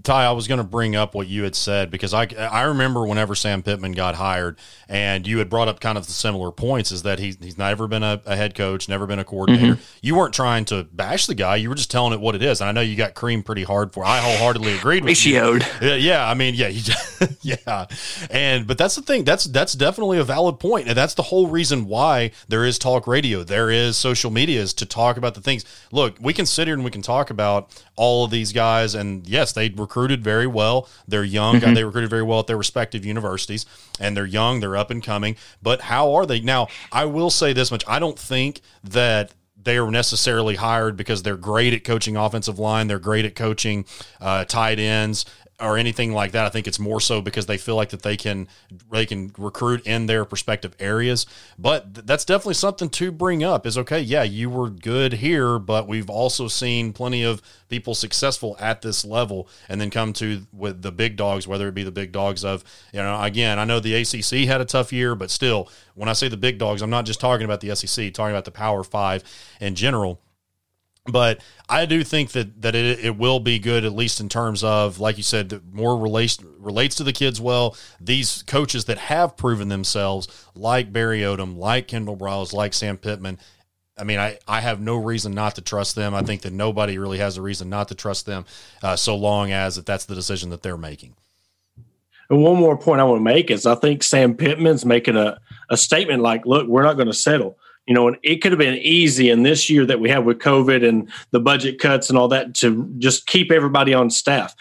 Tye, I was going to bring up what you had said because I I remember whenever Sam Pittman got hired, and you had brought up kind of the similar points is that he's he's never been a, a head coach, never been a coordinator. Mm-hmm. You weren't trying to bash the guy; you were just telling it what it is. And I know you got cream pretty hard for. I wholeheartedly agreed with Ratioed. you. Yeah, I mean, yeah, yeah, and but that's the thing. That's that's definitely a valid point, and that's the whole reason why there is talk radio, there is social media, is to talk about the things. Look, we can sit here and we can talk about all of these guys, and yes, they recruited very well. They're young, mm-hmm. they recruited very well at their respective universities, and they're young, they're up and coming. But how are they now? I will say this much: I don't think that they are necessarily hired because they're great at coaching offensive line, they're great at coaching uh, tight ends, or anything like that. I think it's more so because they feel like that they can they can recruit in their respective areas. But th- that's definitely something to bring up. Is okay, yeah, you were good here, but we've also seen plenty of people successful at this level, and then come to with the big dogs, whether it be the big dogs of you know. Again, I know the ACC had a tough year, but still, when I say the big dogs, I'm not just talking about the SEC, talking about the Power Five in general but I do think that that it, it will be good, at least in terms of, like you said, more relates relates to the kids well. These coaches that have proven themselves, like Barry Odom, like Kendall Briles, like Sam Pittman. I mean, I, I have no reason not to trust them. I think that nobody really has a reason not to trust them, uh, so long as that that's the decision that they're making. And one more point I want to make is I think Sam Pittman's making a, a statement like, look, we're not going to settle you know, it could have been easy in this year that we have with COVID and the budget cuts and all that to just keep everybody on staff.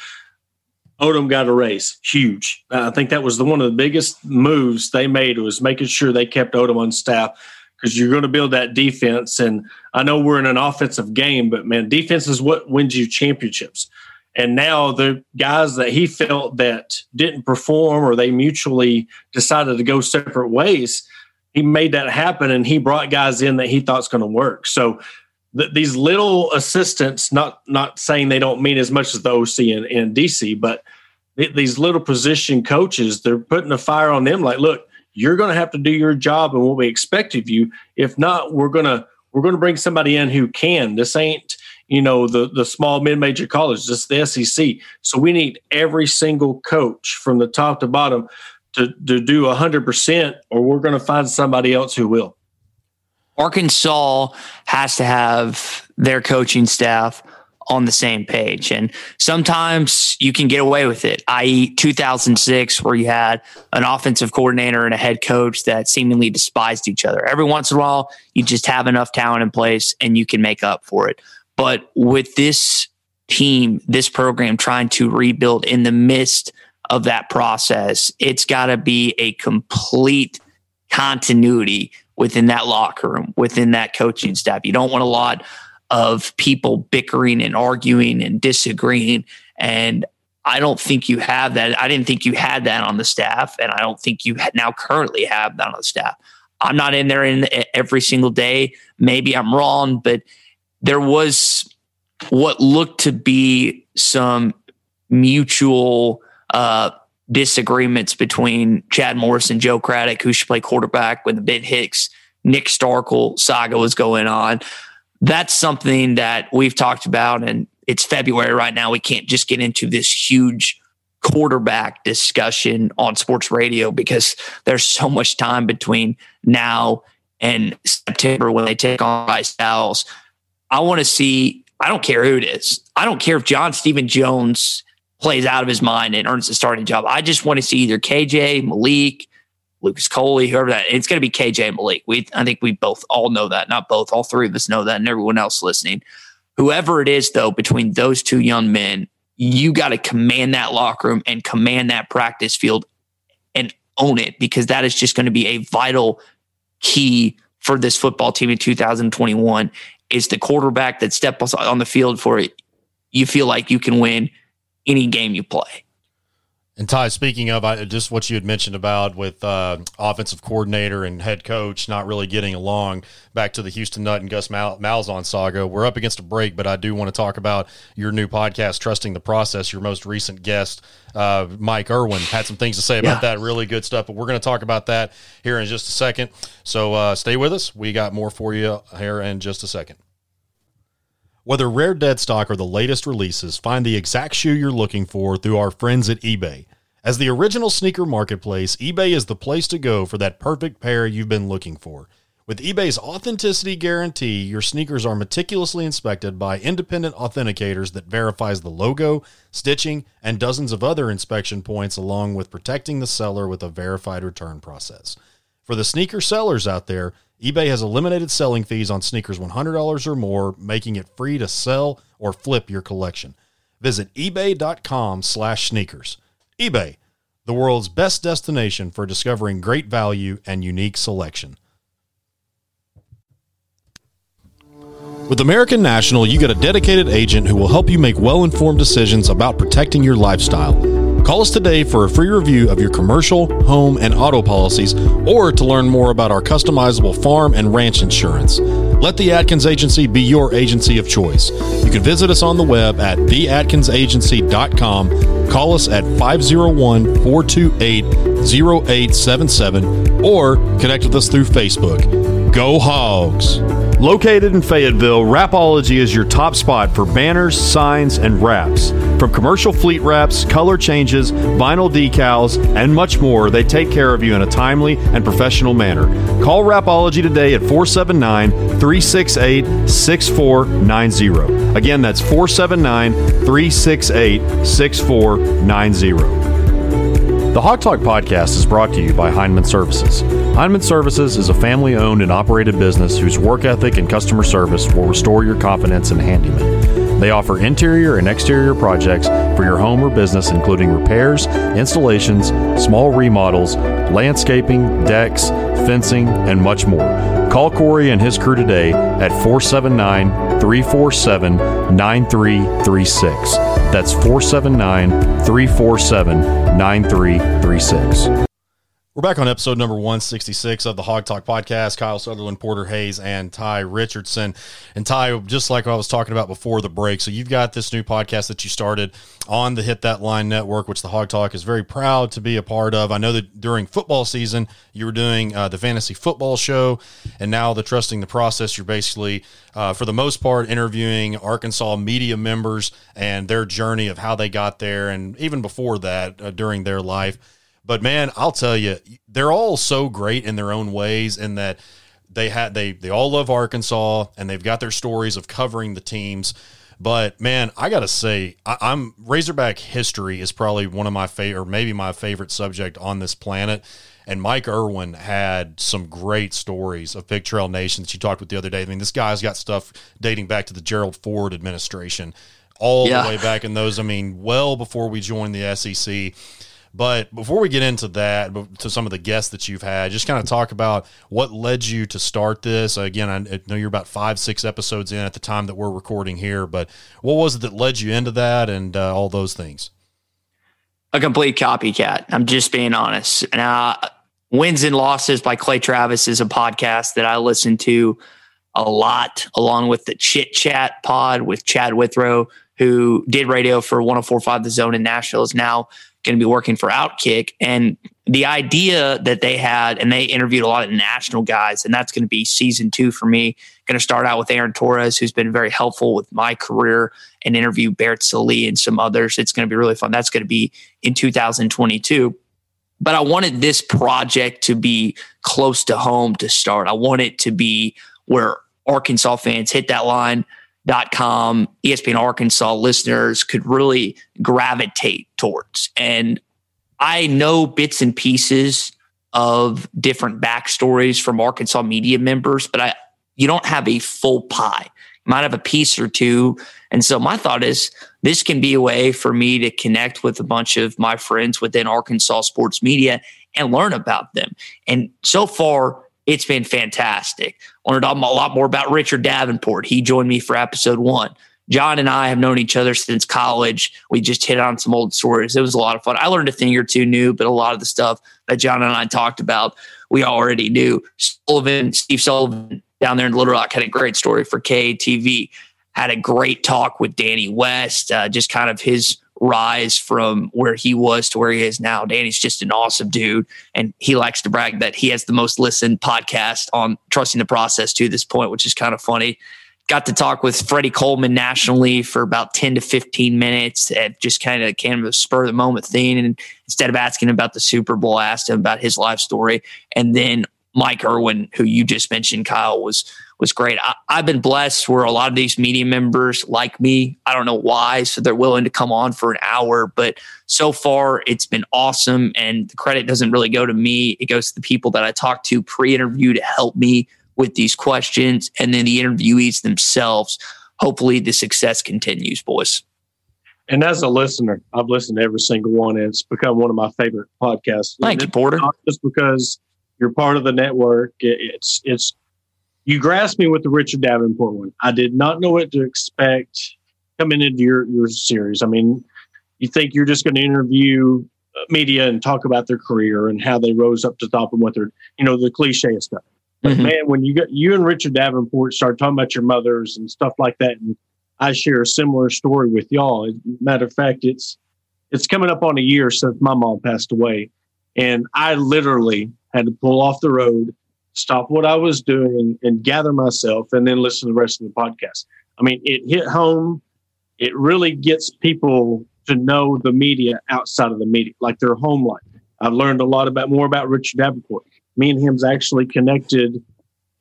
Odom got a raise, huge. I think that was the one of the biggest moves they made was making sure they kept Odom on staff because you're going to build that defense. And I know we're in an offensive game, but man, defense is what wins you championships. And now the guys that he felt that didn't perform or they mutually decided to go separate ways – he made that happen and he brought guys in that he thought's going to work. So th- these little assistants, not not saying they don't mean as much as the OC in, in DC, but th- these little position coaches, they're putting a fire on them. Like, look, you're going to have to do your job and what we expect of you. If not, we're gonna we're going to bring somebody in who can. This ain't you know the the small mid major college, just the SEC. So we need every single coach from the top to bottom to, to do 100%, or we're going to find somebody else who will. Arkansas has to have their coaching staff on the same page. And sometimes you can get away with it, i.e., 2006, where you had an offensive coordinator and a head coach that seemingly despised each other. Every once in a while, you just have enough talent in place and you can make up for it. But with this team, this program trying to rebuild in the midst of that process, it's got to be a complete continuity within that locker room, within that coaching staff. You don't want a lot of people bickering and arguing and disagreeing. And I don't think you have that. I didn't think you had that on the staff, and I don't think you now currently have that on the staff. I'm not in there in every single day. Maybe I'm wrong, but there was what looked to be some mutual uh, disagreements between Chad Morris and Joe Craddock, who should play quarterback when the Ben Hicks, Nick Starkel saga was going on. That's something that we've talked about, and it's February right now. We can't just get into this huge quarterback discussion on sports radio because there's so much time between now and September when they take on Rice Owls. I want to see, I don't care who it is. I don't care if John Stephen Jones plays out of his mind and earns a starting job. I just want to see either KJ, Malik, Lucas Coley, whoever that. It's going to be KJ and Malik. We, I think we both all know that. Not both, all three of us know that, and everyone else listening. Whoever it is, though, between those two young men, you got to command that locker room and command that practice field and own it because that is just going to be a vital key for this football team in 2021 is the quarterback that steps on the field for it. You feel like you can win any game you play. And Tye, speaking of I, just what you had mentioned about with uh, offensive coordinator and head coach not really getting along, back to the Houston Nutt and Gus Mal- Malzahn saga. We're up against a break, but I do want to talk about your new podcast, Trusting the Process. Your most recent guest, uh, Mike Irwin, had some things to say about yeah. that. Really good stuff. But we're going to talk about that here in just a second. So uh, stay with us. We got more for you here in just a second. Whether rare dead stock or the latest releases, find the exact shoe you're looking for through our friends at eBay. As the original sneaker marketplace, eBay is the place to go for that perfect pair you've been looking for. With eBay's authenticity guarantee, your sneakers are meticulously inspected by independent authenticators that verifies the logo, stitching, and dozens of other inspection points along with protecting the seller with a verified return process. For the sneaker sellers out there, eBay has eliminated selling fees on sneakers $100 or more, making it free to sell or flip your collection. Visit ebay.com/sneakers. eBay, the world's best destination for discovering great value and unique selection. With American National, you get a dedicated agent who will help you make well-informed decisions about protecting your lifestyle. Call us today for a free review of your commercial, home, and auto policies, or to learn more about our customizable farm and ranch insurance. Let the Atkins Agency be your agency of choice. You can visit us on the web at theatkinsagency.com, call us at 501 428 0877, or connect with us through Facebook. Go Hogs! Located in Fayetteville, Rapology is your top spot for banners, signs, and wraps. From commercial fleet wraps, color changes, vinyl decals, and much more, they take care of you in a timely and professional manner. Call Rapology today at 479 368 6490. Again, that's 479 368 6490. The Hawg Talk podcast is brought to you by Heinemann Services. Heinemann Services is a family owned and operated business whose work ethic and customer service will restore your confidence in handyman. They offer interior and exterior projects for your home or business, including repairs, installations, small remodels, landscaping, decks, fencing, and much more. Call Corey and his crew today at 479 347 9336. That's 479 347 9336. We're back on episode number 166 of the Hawg Talk podcast. Kyle Sutherland, Porter Hayes, and Tye Richardson. And Tye, just like I was talking about before the break, so you've got this new podcast that you started on the Hit That Line Network, which the Hawg Talk is very proud to be a part of. I know that during football season, you were doing uh, the fantasy football show, and now the Trusting the Process, you're basically, uh, for the most part, interviewing Arkansas media members and their journey of how they got there, and even before that, uh, during their life. But man, I'll tell you, they're all so great in their own ways, in that they had they they all love Arkansas and they've got their stories of covering the teams. But man, I gotta say, I, am Razorback history is probably one of my favorite, or maybe my favorite subject on this planet. And Mike Irwin had some great stories of Pig Trail Nation that you talked with the other day. I mean, this guy's got stuff dating back to the Gerald Ford administration, all yeah. the way back in those. I mean, well before we joined the SEC. But before we get into that, to some of the guests that you've had, just kind of talk about what led you to start this. Again, I know you're about five, six episodes in at the time that we're recording here, but what was it that led you into that and uh, all those things? A complete copycat. I'm just being honest. Now, Wins and Losses by Clay Travis is a podcast that I listen to a lot, along with the Chit Chat pod with Chad Withrow, who did radio for 1045 The Zone in Nashville, is now going to be working for Outkick. And the idea that they had, and they interviewed a lot of national guys, and that's going to be season two for me. Going to start out with Aaron Torres, who's been very helpful with my career, and interview Barrett Sallee and some others. It's going to be really fun. That's going to be in 2022. But I wanted this project to be close to home to start. I want it to be where Arkansas fans hit that line dot com espn arkansas listeners could really gravitate towards. And i know bits and pieces of different backstories from arkansas media members but i you don't have a full pie. You might have a piece or two. And so my thought is this can be a way for me to connect with a bunch of my friends within arkansas sports media and learn about them. And so far it's been fantastic. I want to talk a lot more about Richard Davenport. He joined me for episode one. John and I have known each other since college. We just hit on some old stories. It was a lot of fun. I learned a thing or two new, but a lot of the stuff that John and I talked about, we already knew. Sullivan, Steve Sullivan down there in Little Rock had a great story for KTV, Had a great talk with Danny West, uh, just kind of his rise from where he was to where he is now. Danny's just an awesome dude. And he likes to brag that he has the most listened podcast on trusting the process to this point, which is kind of funny. Got to talk with Freddie Coleman nationally for about 10 to 15 minutes and just kind of kind of a spur of the moment thing. And instead of asking about the Super Bowl, I asked him about his life story. And then Mike Irwin, who you just mentioned, Kyle, was was great. I, have been blessed where a lot of these media members like me. I don't know why, so they're willing to come on for an hour. But so far, it's been awesome, and the credit doesn't really go to me. It goes to the people that I talked to pre-interview to help me with these questions, and then the interviewees themselves. Hopefully, the success continues, boys. And as a listener, I've listened to every single one, and it's become one of my favorite podcasts. Thank you, Porter. Not just because you're part of the network. It's it's you grasped me with the Richard Davenport one. I did not know what to expect coming into your your series. I mean, you think you're just going to interview media and talk about their career and how they rose up to top and what they're you know the cliche stuff. But mm-hmm. man, when you got you and Richard Davenport start talking about your mothers and stuff like that, and I share a similar story with y'all. Matter of fact, it's it's coming up on a year since my mom passed away, and I literally had to pull off the road stop what I was doing and gather myself and then listen to the rest of the podcast. I mean, it hit home. It really gets people to know the media outside of the media, like their home life. I've learned a lot about more about Richard Davenport. Me and him's actually connected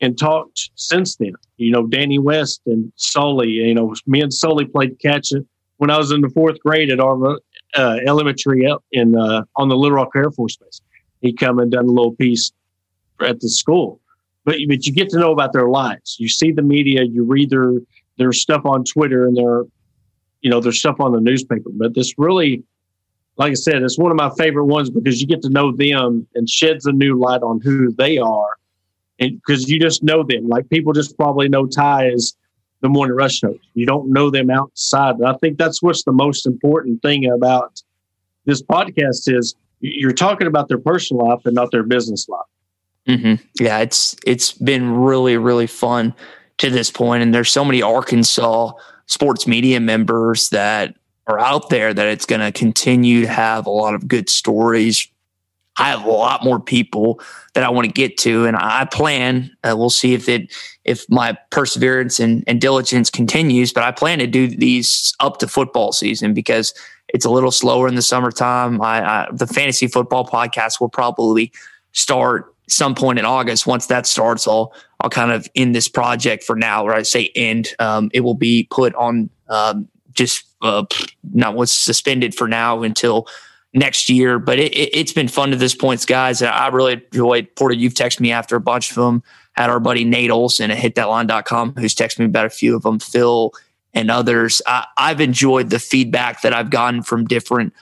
and talked since then. You know, Danny West and Sully, you know, me and Sully played catch when I was in the fourth grade at our uh, elementary in uh, on the Little Rock Air Force Base. He come and done a little piece at the school. But but you get to know about their lives. You see the media. You read their their stuff on Twitter and their you know their stuff on the newspaper. But this really, like I said, it's one of my favorite ones because you get to know them and sheds a new light on who they are, and because you just know them. Like people just probably know Tye as the morning rush host. You don't know them outside. And I think that's what's the most important thing about this podcast is you're talking about their personal life and not their business life. Mm-hmm. Yeah, it's it's been really really fun to this point, and there's so many Arkansas sports media members that are out there that it's going to continue to have a lot of good stories. I have a lot more people that I want to get to, and I plan. Uh, we'll see if it if my perseverance and, and diligence continues, but I plan to do these up to football season because it's a little slower in the summertime. I, I the fantasy football podcast will probably start some point in August, once that starts, I'll I'll kind of end this project for now. Where I say end, um, it will be put on um, just uh, not what's suspended for now until next year. But it, it, has been fun to this point, guys. I really enjoyed Porter. You've texted me after a bunch of them. Had our buddy Nate Olson at hitthatline.com who's texted me about a few of them, Phil and others. I, I've enjoyed the feedback that I've gotten from different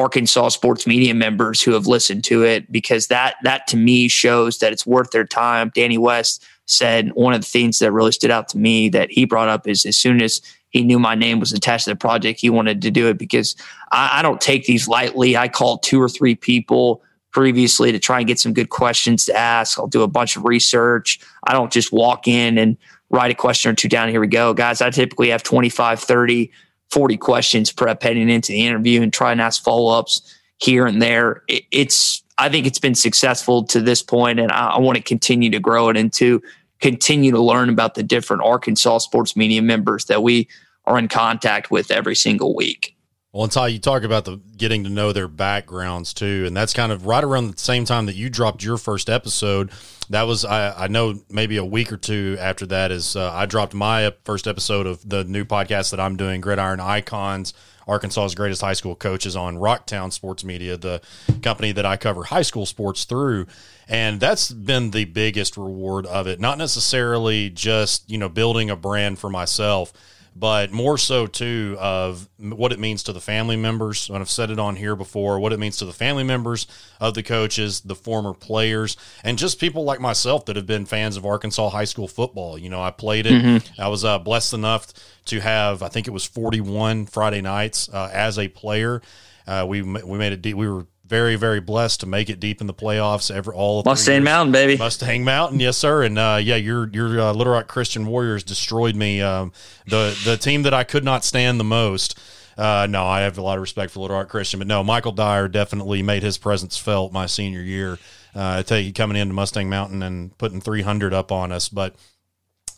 Arkansas sports media members who have listened to it because that that to me shows that it's worth their time. Danny West said one of the things that really stood out to me that he brought up is as soon as he knew my name was attached to the project, he wanted to do it because I, I don't take these lightly. I called two or three people previously to try and get some good questions to ask. I'll do a bunch of research. I don't just walk in and write a question or two down. Here we go, guys. I typically have 25, 30, 40 questions prep heading into the interview and try and ask follow ups here and there. It, it's, I think it's been successful to this point, and I, I want to continue to grow it and to continue to learn about the different Arkansas sports media members that we are in contact with every single week. Well, and Tye, you talk about the getting to know their backgrounds too, and that's kind of right around the same time that you dropped your first episode. That was I, I know maybe a week or two after that is uh, I dropped my first episode of the new podcast that I'm doing, Gridiron Icons, Arkansas's greatest high school coaches on Rocktown Sports Media, the company that I cover high school sports through, and that's been the biggest reward of it. Not necessarily just you know building a brand for myself but more so too of what it means to the family members. And I've said it on here before, what it means to the family members of the coaches, the former players, and just people like myself that have been fans of Arkansas high school football. You know, I played it. Mm-hmm. I was uh, blessed enough to have, I think it was 41 Friday nights uh, as a player. Uh, we we made it. We were very very blessed to make it deep in the playoffs. Ever all of Mustang Mountain, baby. Mustang Mountain, yes sir. And uh, yeah, your your uh, Little Rock Christian Warriors destroyed me. Um, the the team that I could not stand the most. Uh, no, I have a lot of respect for Little Rock Christian, but no, Michael Dyer definitely made his presence felt my senior year. Uh, I tell you, coming into Mustang Mountain and putting 300 up on us, but.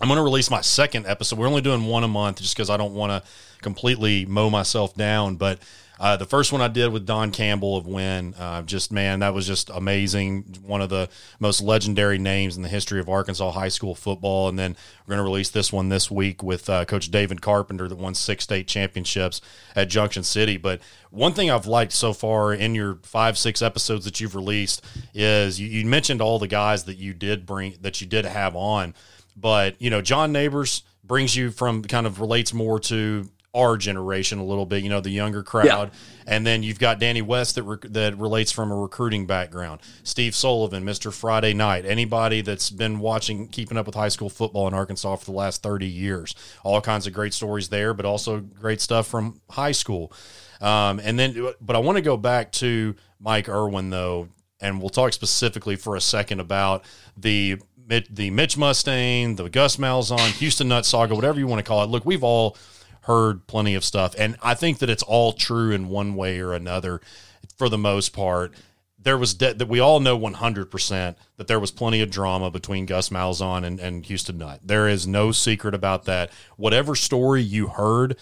I'm going to release my second episode. We're only doing one a month just because I don't want to completely mow myself down. But uh, the first one I did with Don Campbell of Wynne, uh, just man, that was just amazing. One of the most legendary names in the history of Arkansas high school football. And then we're going to release this one this week with uh, Coach David Carpenter that won six state championships at Junction City. But one thing I've liked so far in your five six episodes that you've released is you, you mentioned all the guys that you did bring that you did have on, but you know John Neighbors brings you from kind of relates more to our generation a little bit, you know, the younger crowd. Yeah. And then you've got Danny West that rec- that relates from a recruiting background. Steve Sullivan, Mr. Friday Night, anybody that's been watching, keeping up with high school football in Arkansas for the last 30 years. All kinds of great stories there, but also great stuff from high school. Um, and then, but I want to go back to Mike Irwin, though, and we'll talk specifically for a second about the the Mitch Mustain, the Gus Malzahn, Houston Nutt saga, whatever you want to call it. Look, we've all heard plenty of stuff, and I think that it's all true in one way or another, for the most part. There was de- that we all know 100% that there was plenty of drama between Gus Malzahn and, and Houston Nutt. There is no secret about that. Whatever story you heard,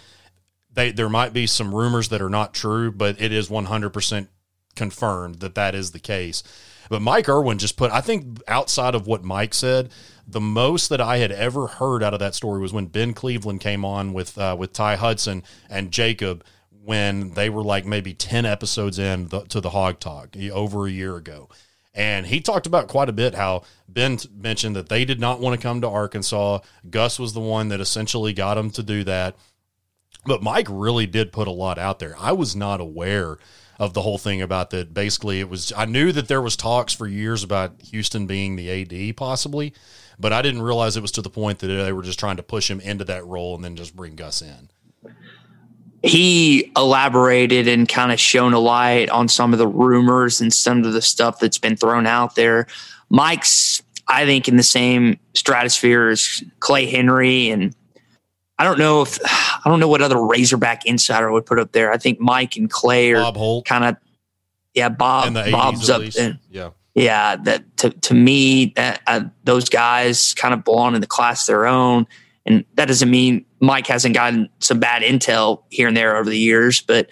they, there might be some rumors that are not true, but it is 100% confirmed that that is the case. But Mike Irwin just put, I think, outside of what Mike said, the most that I had ever heard out of that story was when Ben Cleveland came on with uh, with Ty Hudson and Jacob when they were like maybe 10 episodes in the, to the Hawg Talk over a year ago. And he talked about quite a bit how Ben mentioned that they did not want to come to Arkansas. Gus was the one that essentially got him to do that. But Mike really did put a lot out there. I was not aware of the whole thing about that. Basically, it was I knew that there was talks for years about Houston being the AD possibly, but I didn't realize it was to the point that they were just trying to push him into that role and then just bring Gus in. He elaborated and kind of shone a light on some of the rumors and some of the stuff that's been thrown out there. Mike's, I think, in the same stratosphere as Clay Henry and I don't know if I don't know what other Razorback insider would put up there. I think Mike and Clay are kind of yeah Bob Bob's up there. Yeah yeah, that to, to me, that uh, those guys kind of belong in the class their own. And that doesn't mean Mike hasn't gotten some bad intel here and there over the years, but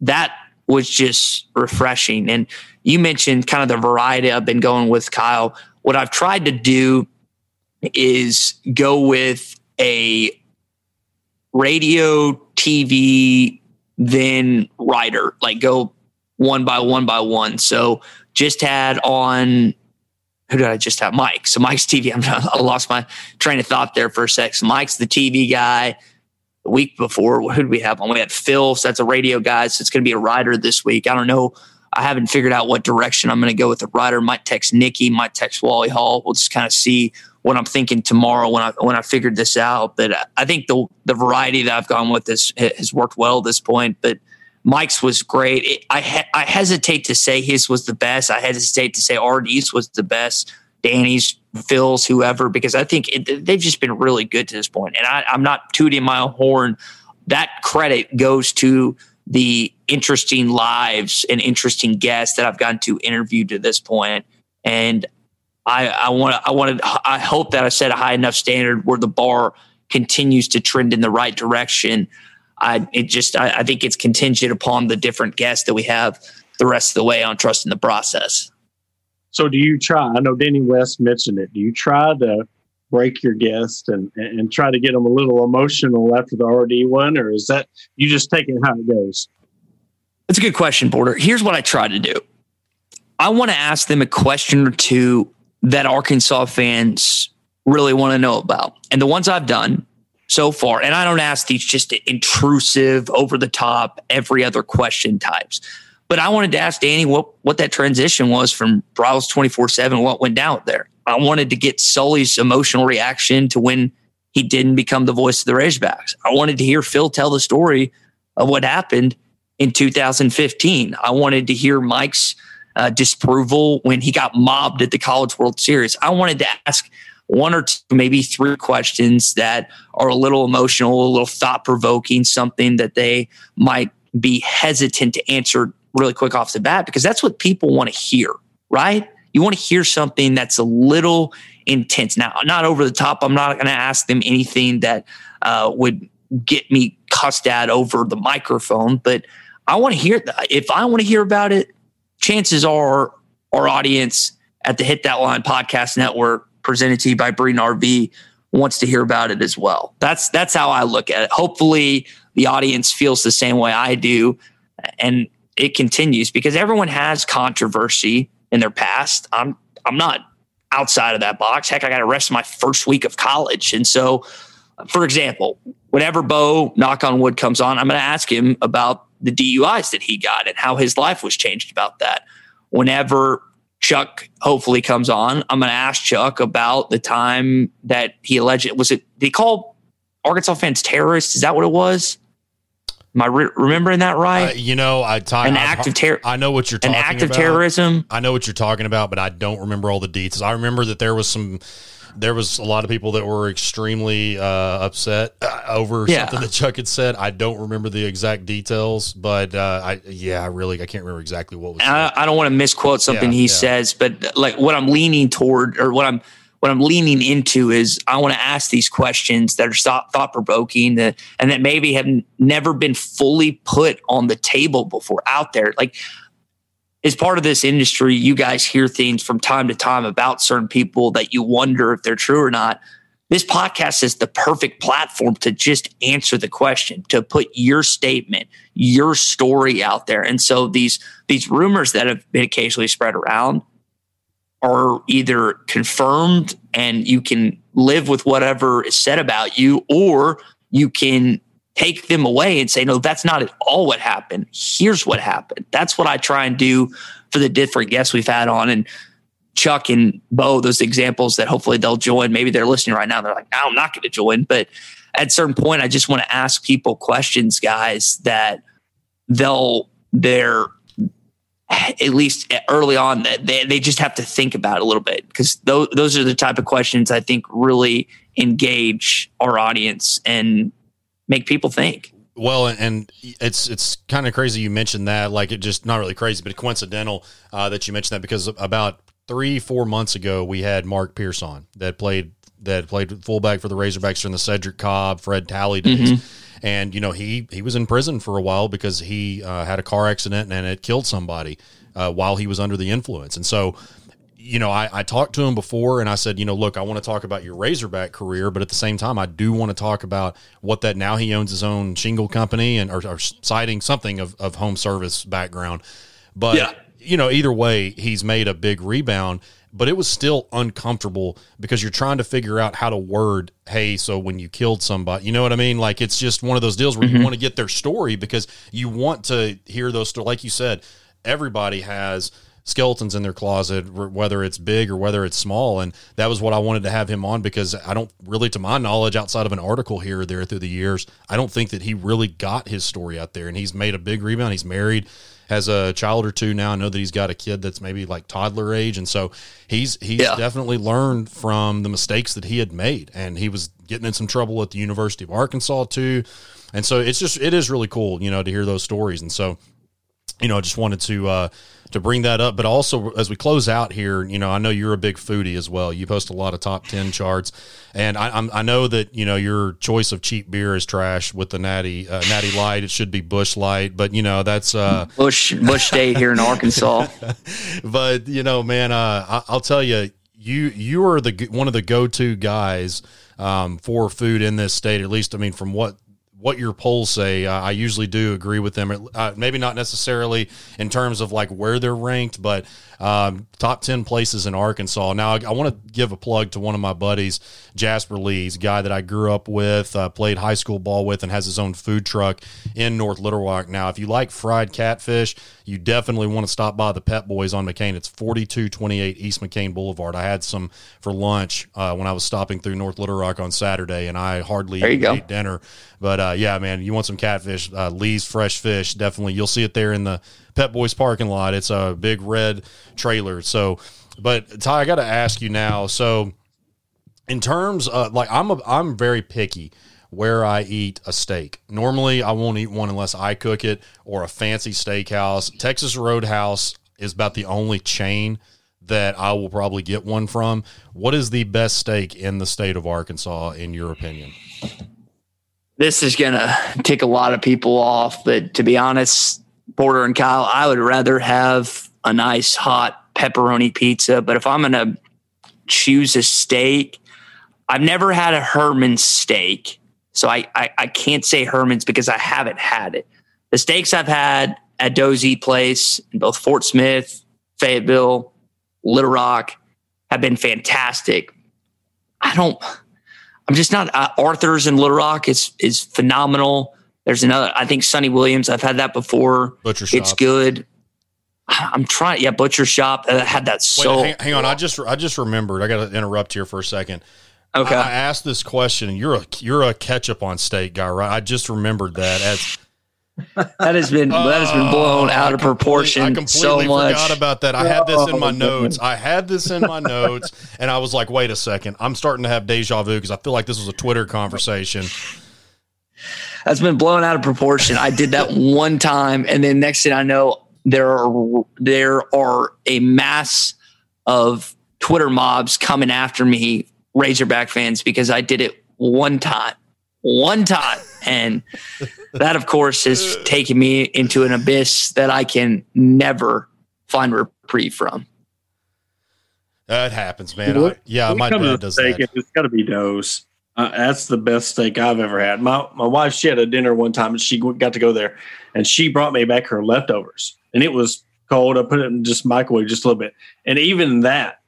that was just refreshing. And you mentioned kind of the variety I've been going with Kyle. What I've tried to do is go with a radio, TV, then writer, like go one by one by one. So just had on who did I just have? Mike. So Mike's TV. I'm, I lost my train of thought there for a sec. So Mike's the TV guy. The week before, who did we have on? We had Phil. So that's a radio guy. So it's going to be a writer this week. I don't know. I haven't figured out what direction I'm going to go with the writer. Might text Nikki. Might text Wally Hall. We'll just kind of see what I'm thinking tomorrow when I when I figured this out. But I think the the variety that I've gone with this has worked well at this point. But Mike's was great. It, I I hesitate to say his was the best. I hesitate to say RD's was the best. Danny's, Phil's, whoever, because I think it, they've just been really good to this point. And I, I'm not tooting my horn. That credit goes to the interesting lives and interesting guests that I've gotten to interview to this point. And I, I want I wanted I hope that I set a high enough standard where the bar continues to trend in the right direction. I it just I, I think it's contingent upon the different guests that we have the rest of the way on trusting the process. So, do you try? I know Danny West mentioned it. Do you try to break your guest and and try to get them a little emotional after the RD one, or is that you just taking how it goes? That's a good question, Porter. Here's what I try to do. I want to ask them a question or two that Arkansas fans really want to know about. And the ones I've done so far, and I don't ask these just intrusive, over the top, every other question types. But I wanted to ask Danny what, what that transition was from Bravos 24 7, what went down there. I wanted to get Sully's emotional reaction to when he didn't become the voice of the Razorbacks. I wanted to hear Phil tell the story of what happened in 2015. I wanted to hear Mike's uh, disapproval when he got mobbed at the College World Series. I wanted to ask one or two, maybe three questions that are a little emotional, a little thought provoking, something that they might be hesitant to answer really quick off the bat, because that's what people want to hear, right? You want to hear something that's a little intense. Now, not over the top. I'm not going to ask them anything that uh, would get me cussed at over the microphone, but I want to hear. If I want to hear about it, chances are our audience at the Hit That Line podcast network presented to you by Breeden RV wants to hear about it as well. That's that's how I look at it. Hopefully the audience feels the same way I do and it continues because everyone has controversy in their past. I'm I'm not outside of that box. Heck, I got arrested my first week of college. And so for example, whenever Bo knock on wood comes on, I'm going to ask him about the DUIs that he got and how his life was changed about that. Whenever Chuck hopefully comes on, I'm going to ask Chuck about the time that he alleged was it they call Arkansas fans terrorists? Is that what it was? Am I re- remembering that right? Uh, you know, I talk an act of terror. I know what you're an talking act of terrorism. I know what you're talking about, but I don't remember all the details. I remember that there was some, there was a lot of people that were extremely uh, upset uh, over Yeah. something that Chuck had said. I don't remember the exact details, but uh, I yeah, I really I can't remember exactly what was. I, I don't want to misquote something Yeah, he yeah. says, but like what I'm leaning toward or what I'm what I'm leaning into is I want to ask these questions that are thought provoking that and that maybe have never been fully put on the table before out there. Like as part of this industry, you guys hear things from time to time about certain people that you wonder if they're true or not. This podcast is the perfect platform to just answer the question, to put your statement, your story out there. And so these these rumors that have been occasionally spread around are either confirmed and you can live with whatever is said about you, or you can take them away and say, no, that's not at all what happened. Here's what happened. That's what I try and do for the different guests we've had on. And Chuck and Bo, those examples that hopefully they'll join. Maybe they're listening right now. They're like, I'm not going to join. But at a certain point, I just want to ask people questions, guys, that they'll, they're, at least early on, that they, they just have to think about a little bit because those, those are the type of questions I think really engage our audience and make people think. Well, and, it's it's kind of crazy you mentioned that. Like it just not really crazy, but coincidental uh, that you mentioned that because about three four months ago we had Mark Pierce on that played that played fullback for the Razorbacks during the Cedric Cobb Fred Talley days, and you know he he was in prison for a while because he uh, had a car accident and it killed somebody uh, while he was under the influence, and so you know, I, I, talked to him before and I said, you know, look, I want to talk about your Razorback career, but at the same time, I do want to talk about what that now he owns his own shingle company and or, or citing something of, of home service background. But, yeah. you know, either way, he's made a big rebound, but it was still uncomfortable because you're trying to figure out how to word, hey, so when you killed somebody, you know what I mean? Like it's just one of those deals where mm-hmm. you want to get their story because you want to hear those stories. Like you said, everybody has – skeletons in their closet, whether it's big or whether it's small. And that was what I wanted to have him on because I don't really, to my knowledge, outside of an article here or there through the years, I don't think that he really got his story out there. And he's made a big rebound. He's married, has a child or two now. I know that he's got a kid that's maybe like toddler age. And so he's, he's yeah. definitely learned from the mistakes that he had made. And he was getting in some trouble at the University of Arkansas too. And so it's just, it is really cool, you know, to hear those stories. And so, you know, I just wanted to, uh, to bring that up. But also, as we close out here, you know, I know you're a big foodie as well. You post a lot of top ten charts, and I, I'm, i know that you know your choice of cheap beer is trash with the Natty uh, Natty Light. It should be Busch Light, but you know that's uh, Bush Busch State here in Arkansas. but you know, man, uh, I, will tell you, you you are the one of the go to guys um, for food in this state. At least, I mean, from what what your polls say. Uh, I usually do agree with them. Uh, maybe not necessarily in terms of like where they're ranked, but um, top 10 places in Arkansas. Now, I, I want to give a plug to one of my buddies, Jasper Lees, guy that I grew up with, uh, played high school ball with, and has his own food truck in North Little Rock. Now, if you like fried catfish, you definitely want to stop by the Pep Boys on McCain. It's 4228 East McCain Boulevard. I had some for lunch uh, when I was stopping through North Little Rock on Saturday, and I hardly ate dinner. But uh, yeah, man, you want some catfish? Uh, Lee's Fresh Fish, definitely. You'll see it there in the Pep Boys parking lot. It's a big red trailer. So, but Tye, I got to ask you now. So, in terms of like, I'm a, I'm very picky where I eat a steak. Normally, I won't eat one unless I cook it or a fancy steakhouse. Texas Roadhouse is about the only chain that I will probably get one from. What is the best steak in the state of Arkansas, in your opinion? This is going to tick a lot of people off, but to be honest, Porter and Kyle, I would rather have a nice hot pepperoni pizza. But if I'm going to choose a steak, I've never had a Herman's steak. So I, I, I, can't say Herman's because I haven't had it. The steaks I've had at Doe's Eat Place in both Fort Smith, Fayetteville, Little Rock have been fantastic. I don't, I'm just not, uh, Arthur's in Little Rock is, is phenomenal. There's another, I think Sonny Williams. I've had that before. Butcher Shop. It's good. I'm trying. Yeah, Butcher Shop. I had that so. Hang, hang, on. I just I just remembered. I got to interrupt here for a second. Okay. I, I, asked this question. You're a you're a ketchup on steak guy, right? I just remembered that as. that has been uh, that has been blown out of proportion. I completely so much. forgot about that. I had this in my notes. I had this in my notes, and I was like, "Wait a second! I'm starting to have deja vu because I feel like this was a Twitter conversation." That's been blown out of proportion. I did that one time, and then next thing I know, there are there are a mass of Twitter mobs coming after me, Razorback fans, because I did it one time, one time, and that, of course, has taken me into an abyss that I can never find reprieve from. That happens, man. I, yeah, my dad does that. It's got to be Doe's. Uh, that's the best steak I've ever had. My my wife she had a dinner one time and she got to go there, and she brought me back her leftovers, and it was cold. I put it in just microwave just a little bit, and even that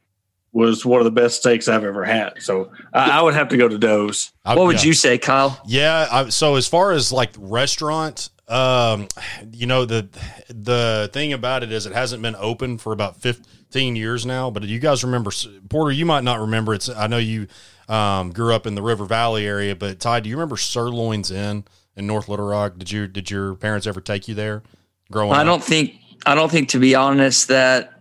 was one of the best steaks I've ever had. So I, I would have to go to Doe's. What would yeah. you say, Kyle? Yeah. I, so as far as like restaurant, um, you know the the thing about it is it hasn't been open for about fifteen years now. But you guys remember Porter? You might not remember. It's I know you um, grew up in the River Valley area, but Tye, do you remember Sirloins Inn in North Little Rock? Did you did your parents ever take you there growing I up? don't think I don't think to be honest that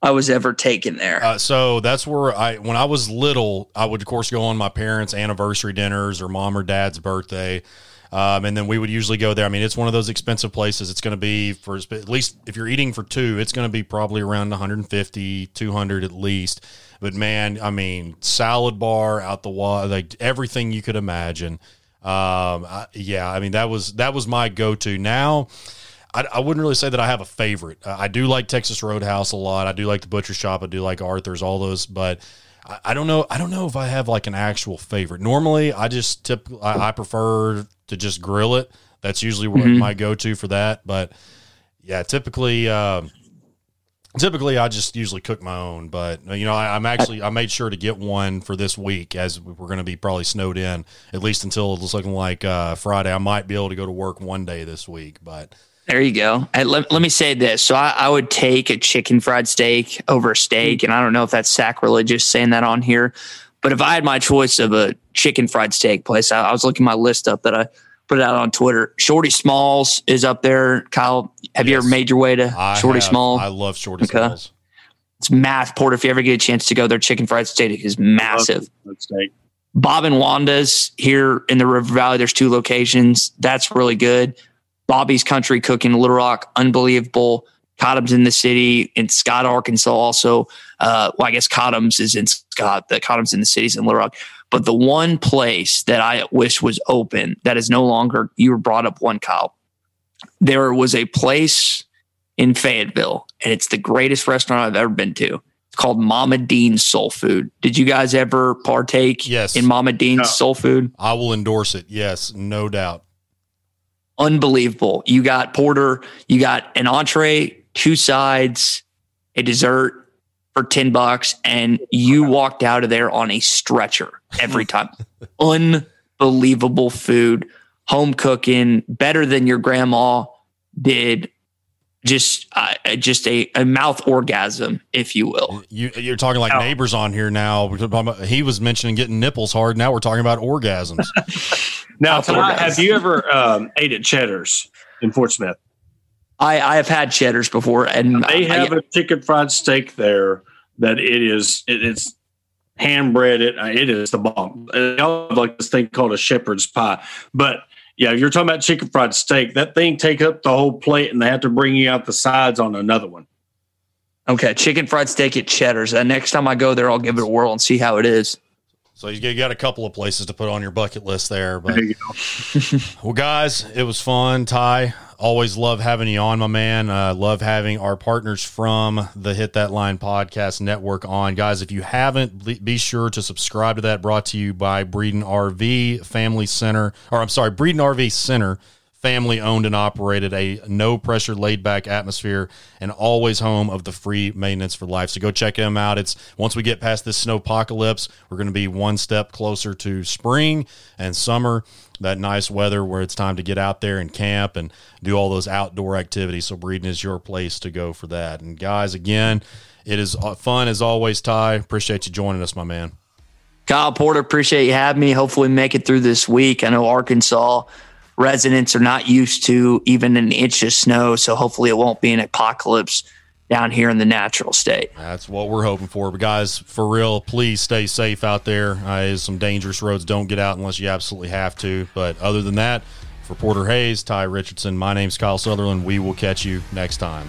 I was ever taken there. Uh, so that's where I when I was little, I would of course go on my parents' anniversary dinners or mom or dad's birthday. Um, and then we would usually go there. I mean, it's one of those expensive places. It's going to be for at least if you're eating for two, it's going to be probably around 150, 200 at least. But man, I mean, salad bar out the wall, like everything you could imagine. Um, I, yeah, I mean that was that was my go-to. Now, I, I wouldn't really say that I have a favorite. Uh, I do like Texas Roadhouse a lot. I do like the Butcher Shop. I do like Arthur's, all those, but. I, don't know. I don't know if I have like an actual favorite. Normally, I just typically I, I prefer to just grill it. That's usually what Mhm. my go-to for that. But yeah, typically, um, typically I just usually cook my own. But you know, I, I'm actually I made sure to get one for this week as we're going to be probably snowed in at least until it's looking like uh, Friday. I might be able to go to work one day this week, but There you go. And let, let me say this. So I, I would take a chicken fried steak over a steak. And I don't know if that's sacrilegious saying that on here. But if I had my choice of a chicken fried steak place, I, I was looking my list up that I put out on Twitter. Shorty Smalls is up there. Kyle, have you ever made your way to I Shorty have- Smalls? I love Shorty Okay. Smalls. It's math. Porter, if you ever get a chance to go there, chicken fried steak is massive. Let's. Bob and Wanda's here in the River Valley. There's two locations. That's really good. Bobby's Country Cooking, Little Rock, unbelievable. Cotham's in the city in Scott, Arkansas. Also, uh, well, I guess Cotham's is in Scott. The Cotham's in the cities in Little Rock. But the one place that I wish was open that is no longer. You were brought up one, Kyle. There was a place in Fayetteville, and it's the greatest restaurant I've ever been to. It's called Mama Dean's Soul Food. Did you guys ever partake Yes. in Mama Dean's No. Soul Food? I will endorse it. Yes, no doubt. Unbelievable. You got Porter, you got an entree, two sides, a dessert for 10 bucks, and you walked out of there on a stretcher every time. Unbelievable food, home cooking, better than your grandma did. Just, uh, just a, a mouth orgasm, if you will. You, you're talking like Oh. neighbors on here now. About- He was mentioning getting nipples hard. Now we're talking about orgasms. Now, That's what Tye, it is. have you ever um, ate at Cheddar's in Fort Smith? I, I have had cheddars before, and They I- have a chicken fried steak there that it is it, it's hand bread. It uh, it is the bomb. Uh, and They all have like this thing called a shepherd's pie, but yeah, if you're talking about chicken fried steak, that thing take up the whole plate, and they have to bring you out the sides on another one. okay, chicken fried steak at Cheddar's. And next time I go there, I'll give it a whirl and see how it is. so you got a couple of places to put on your bucket list there. But There you go. Well, guys, it was fun. Tye, always love having you on, my man. Uh, love having our partners from the Hit That Line podcast network on. Guys, if you haven't, be- sure to subscribe to that. Brought to you by Breeden RV Family Center, or I'm sorry, Breeden RV Center. Family owned and operated, a no pressure, laid back atmosphere, and always home of the free maintenance for life. So go check them out. It's once we get past this snow apocalypse, we're going to be one step closer to spring and summer that nice weather where it's time to get out there and camp and do all those outdoor activities. So Breeden is your place to go for that. And guys, again, it is uh, fun as always. Tye, appreciate you joining us, my man. Kyle Porter, appreciate you having me. Hopefully, make it through this week. I know Arkansas residents are not used to even an inch of snow, so hopefully, it won't be an apocalypse down here in the natural state. That's what we're hoping for. But guys, for real, please stay safe out there. Uh, there's some dangerous roads. Don't get out unless you absolutely have to. But other than that, for Porter Hayes, Tye Richardson, my name's Kyle Sutherland. We will catch you next time.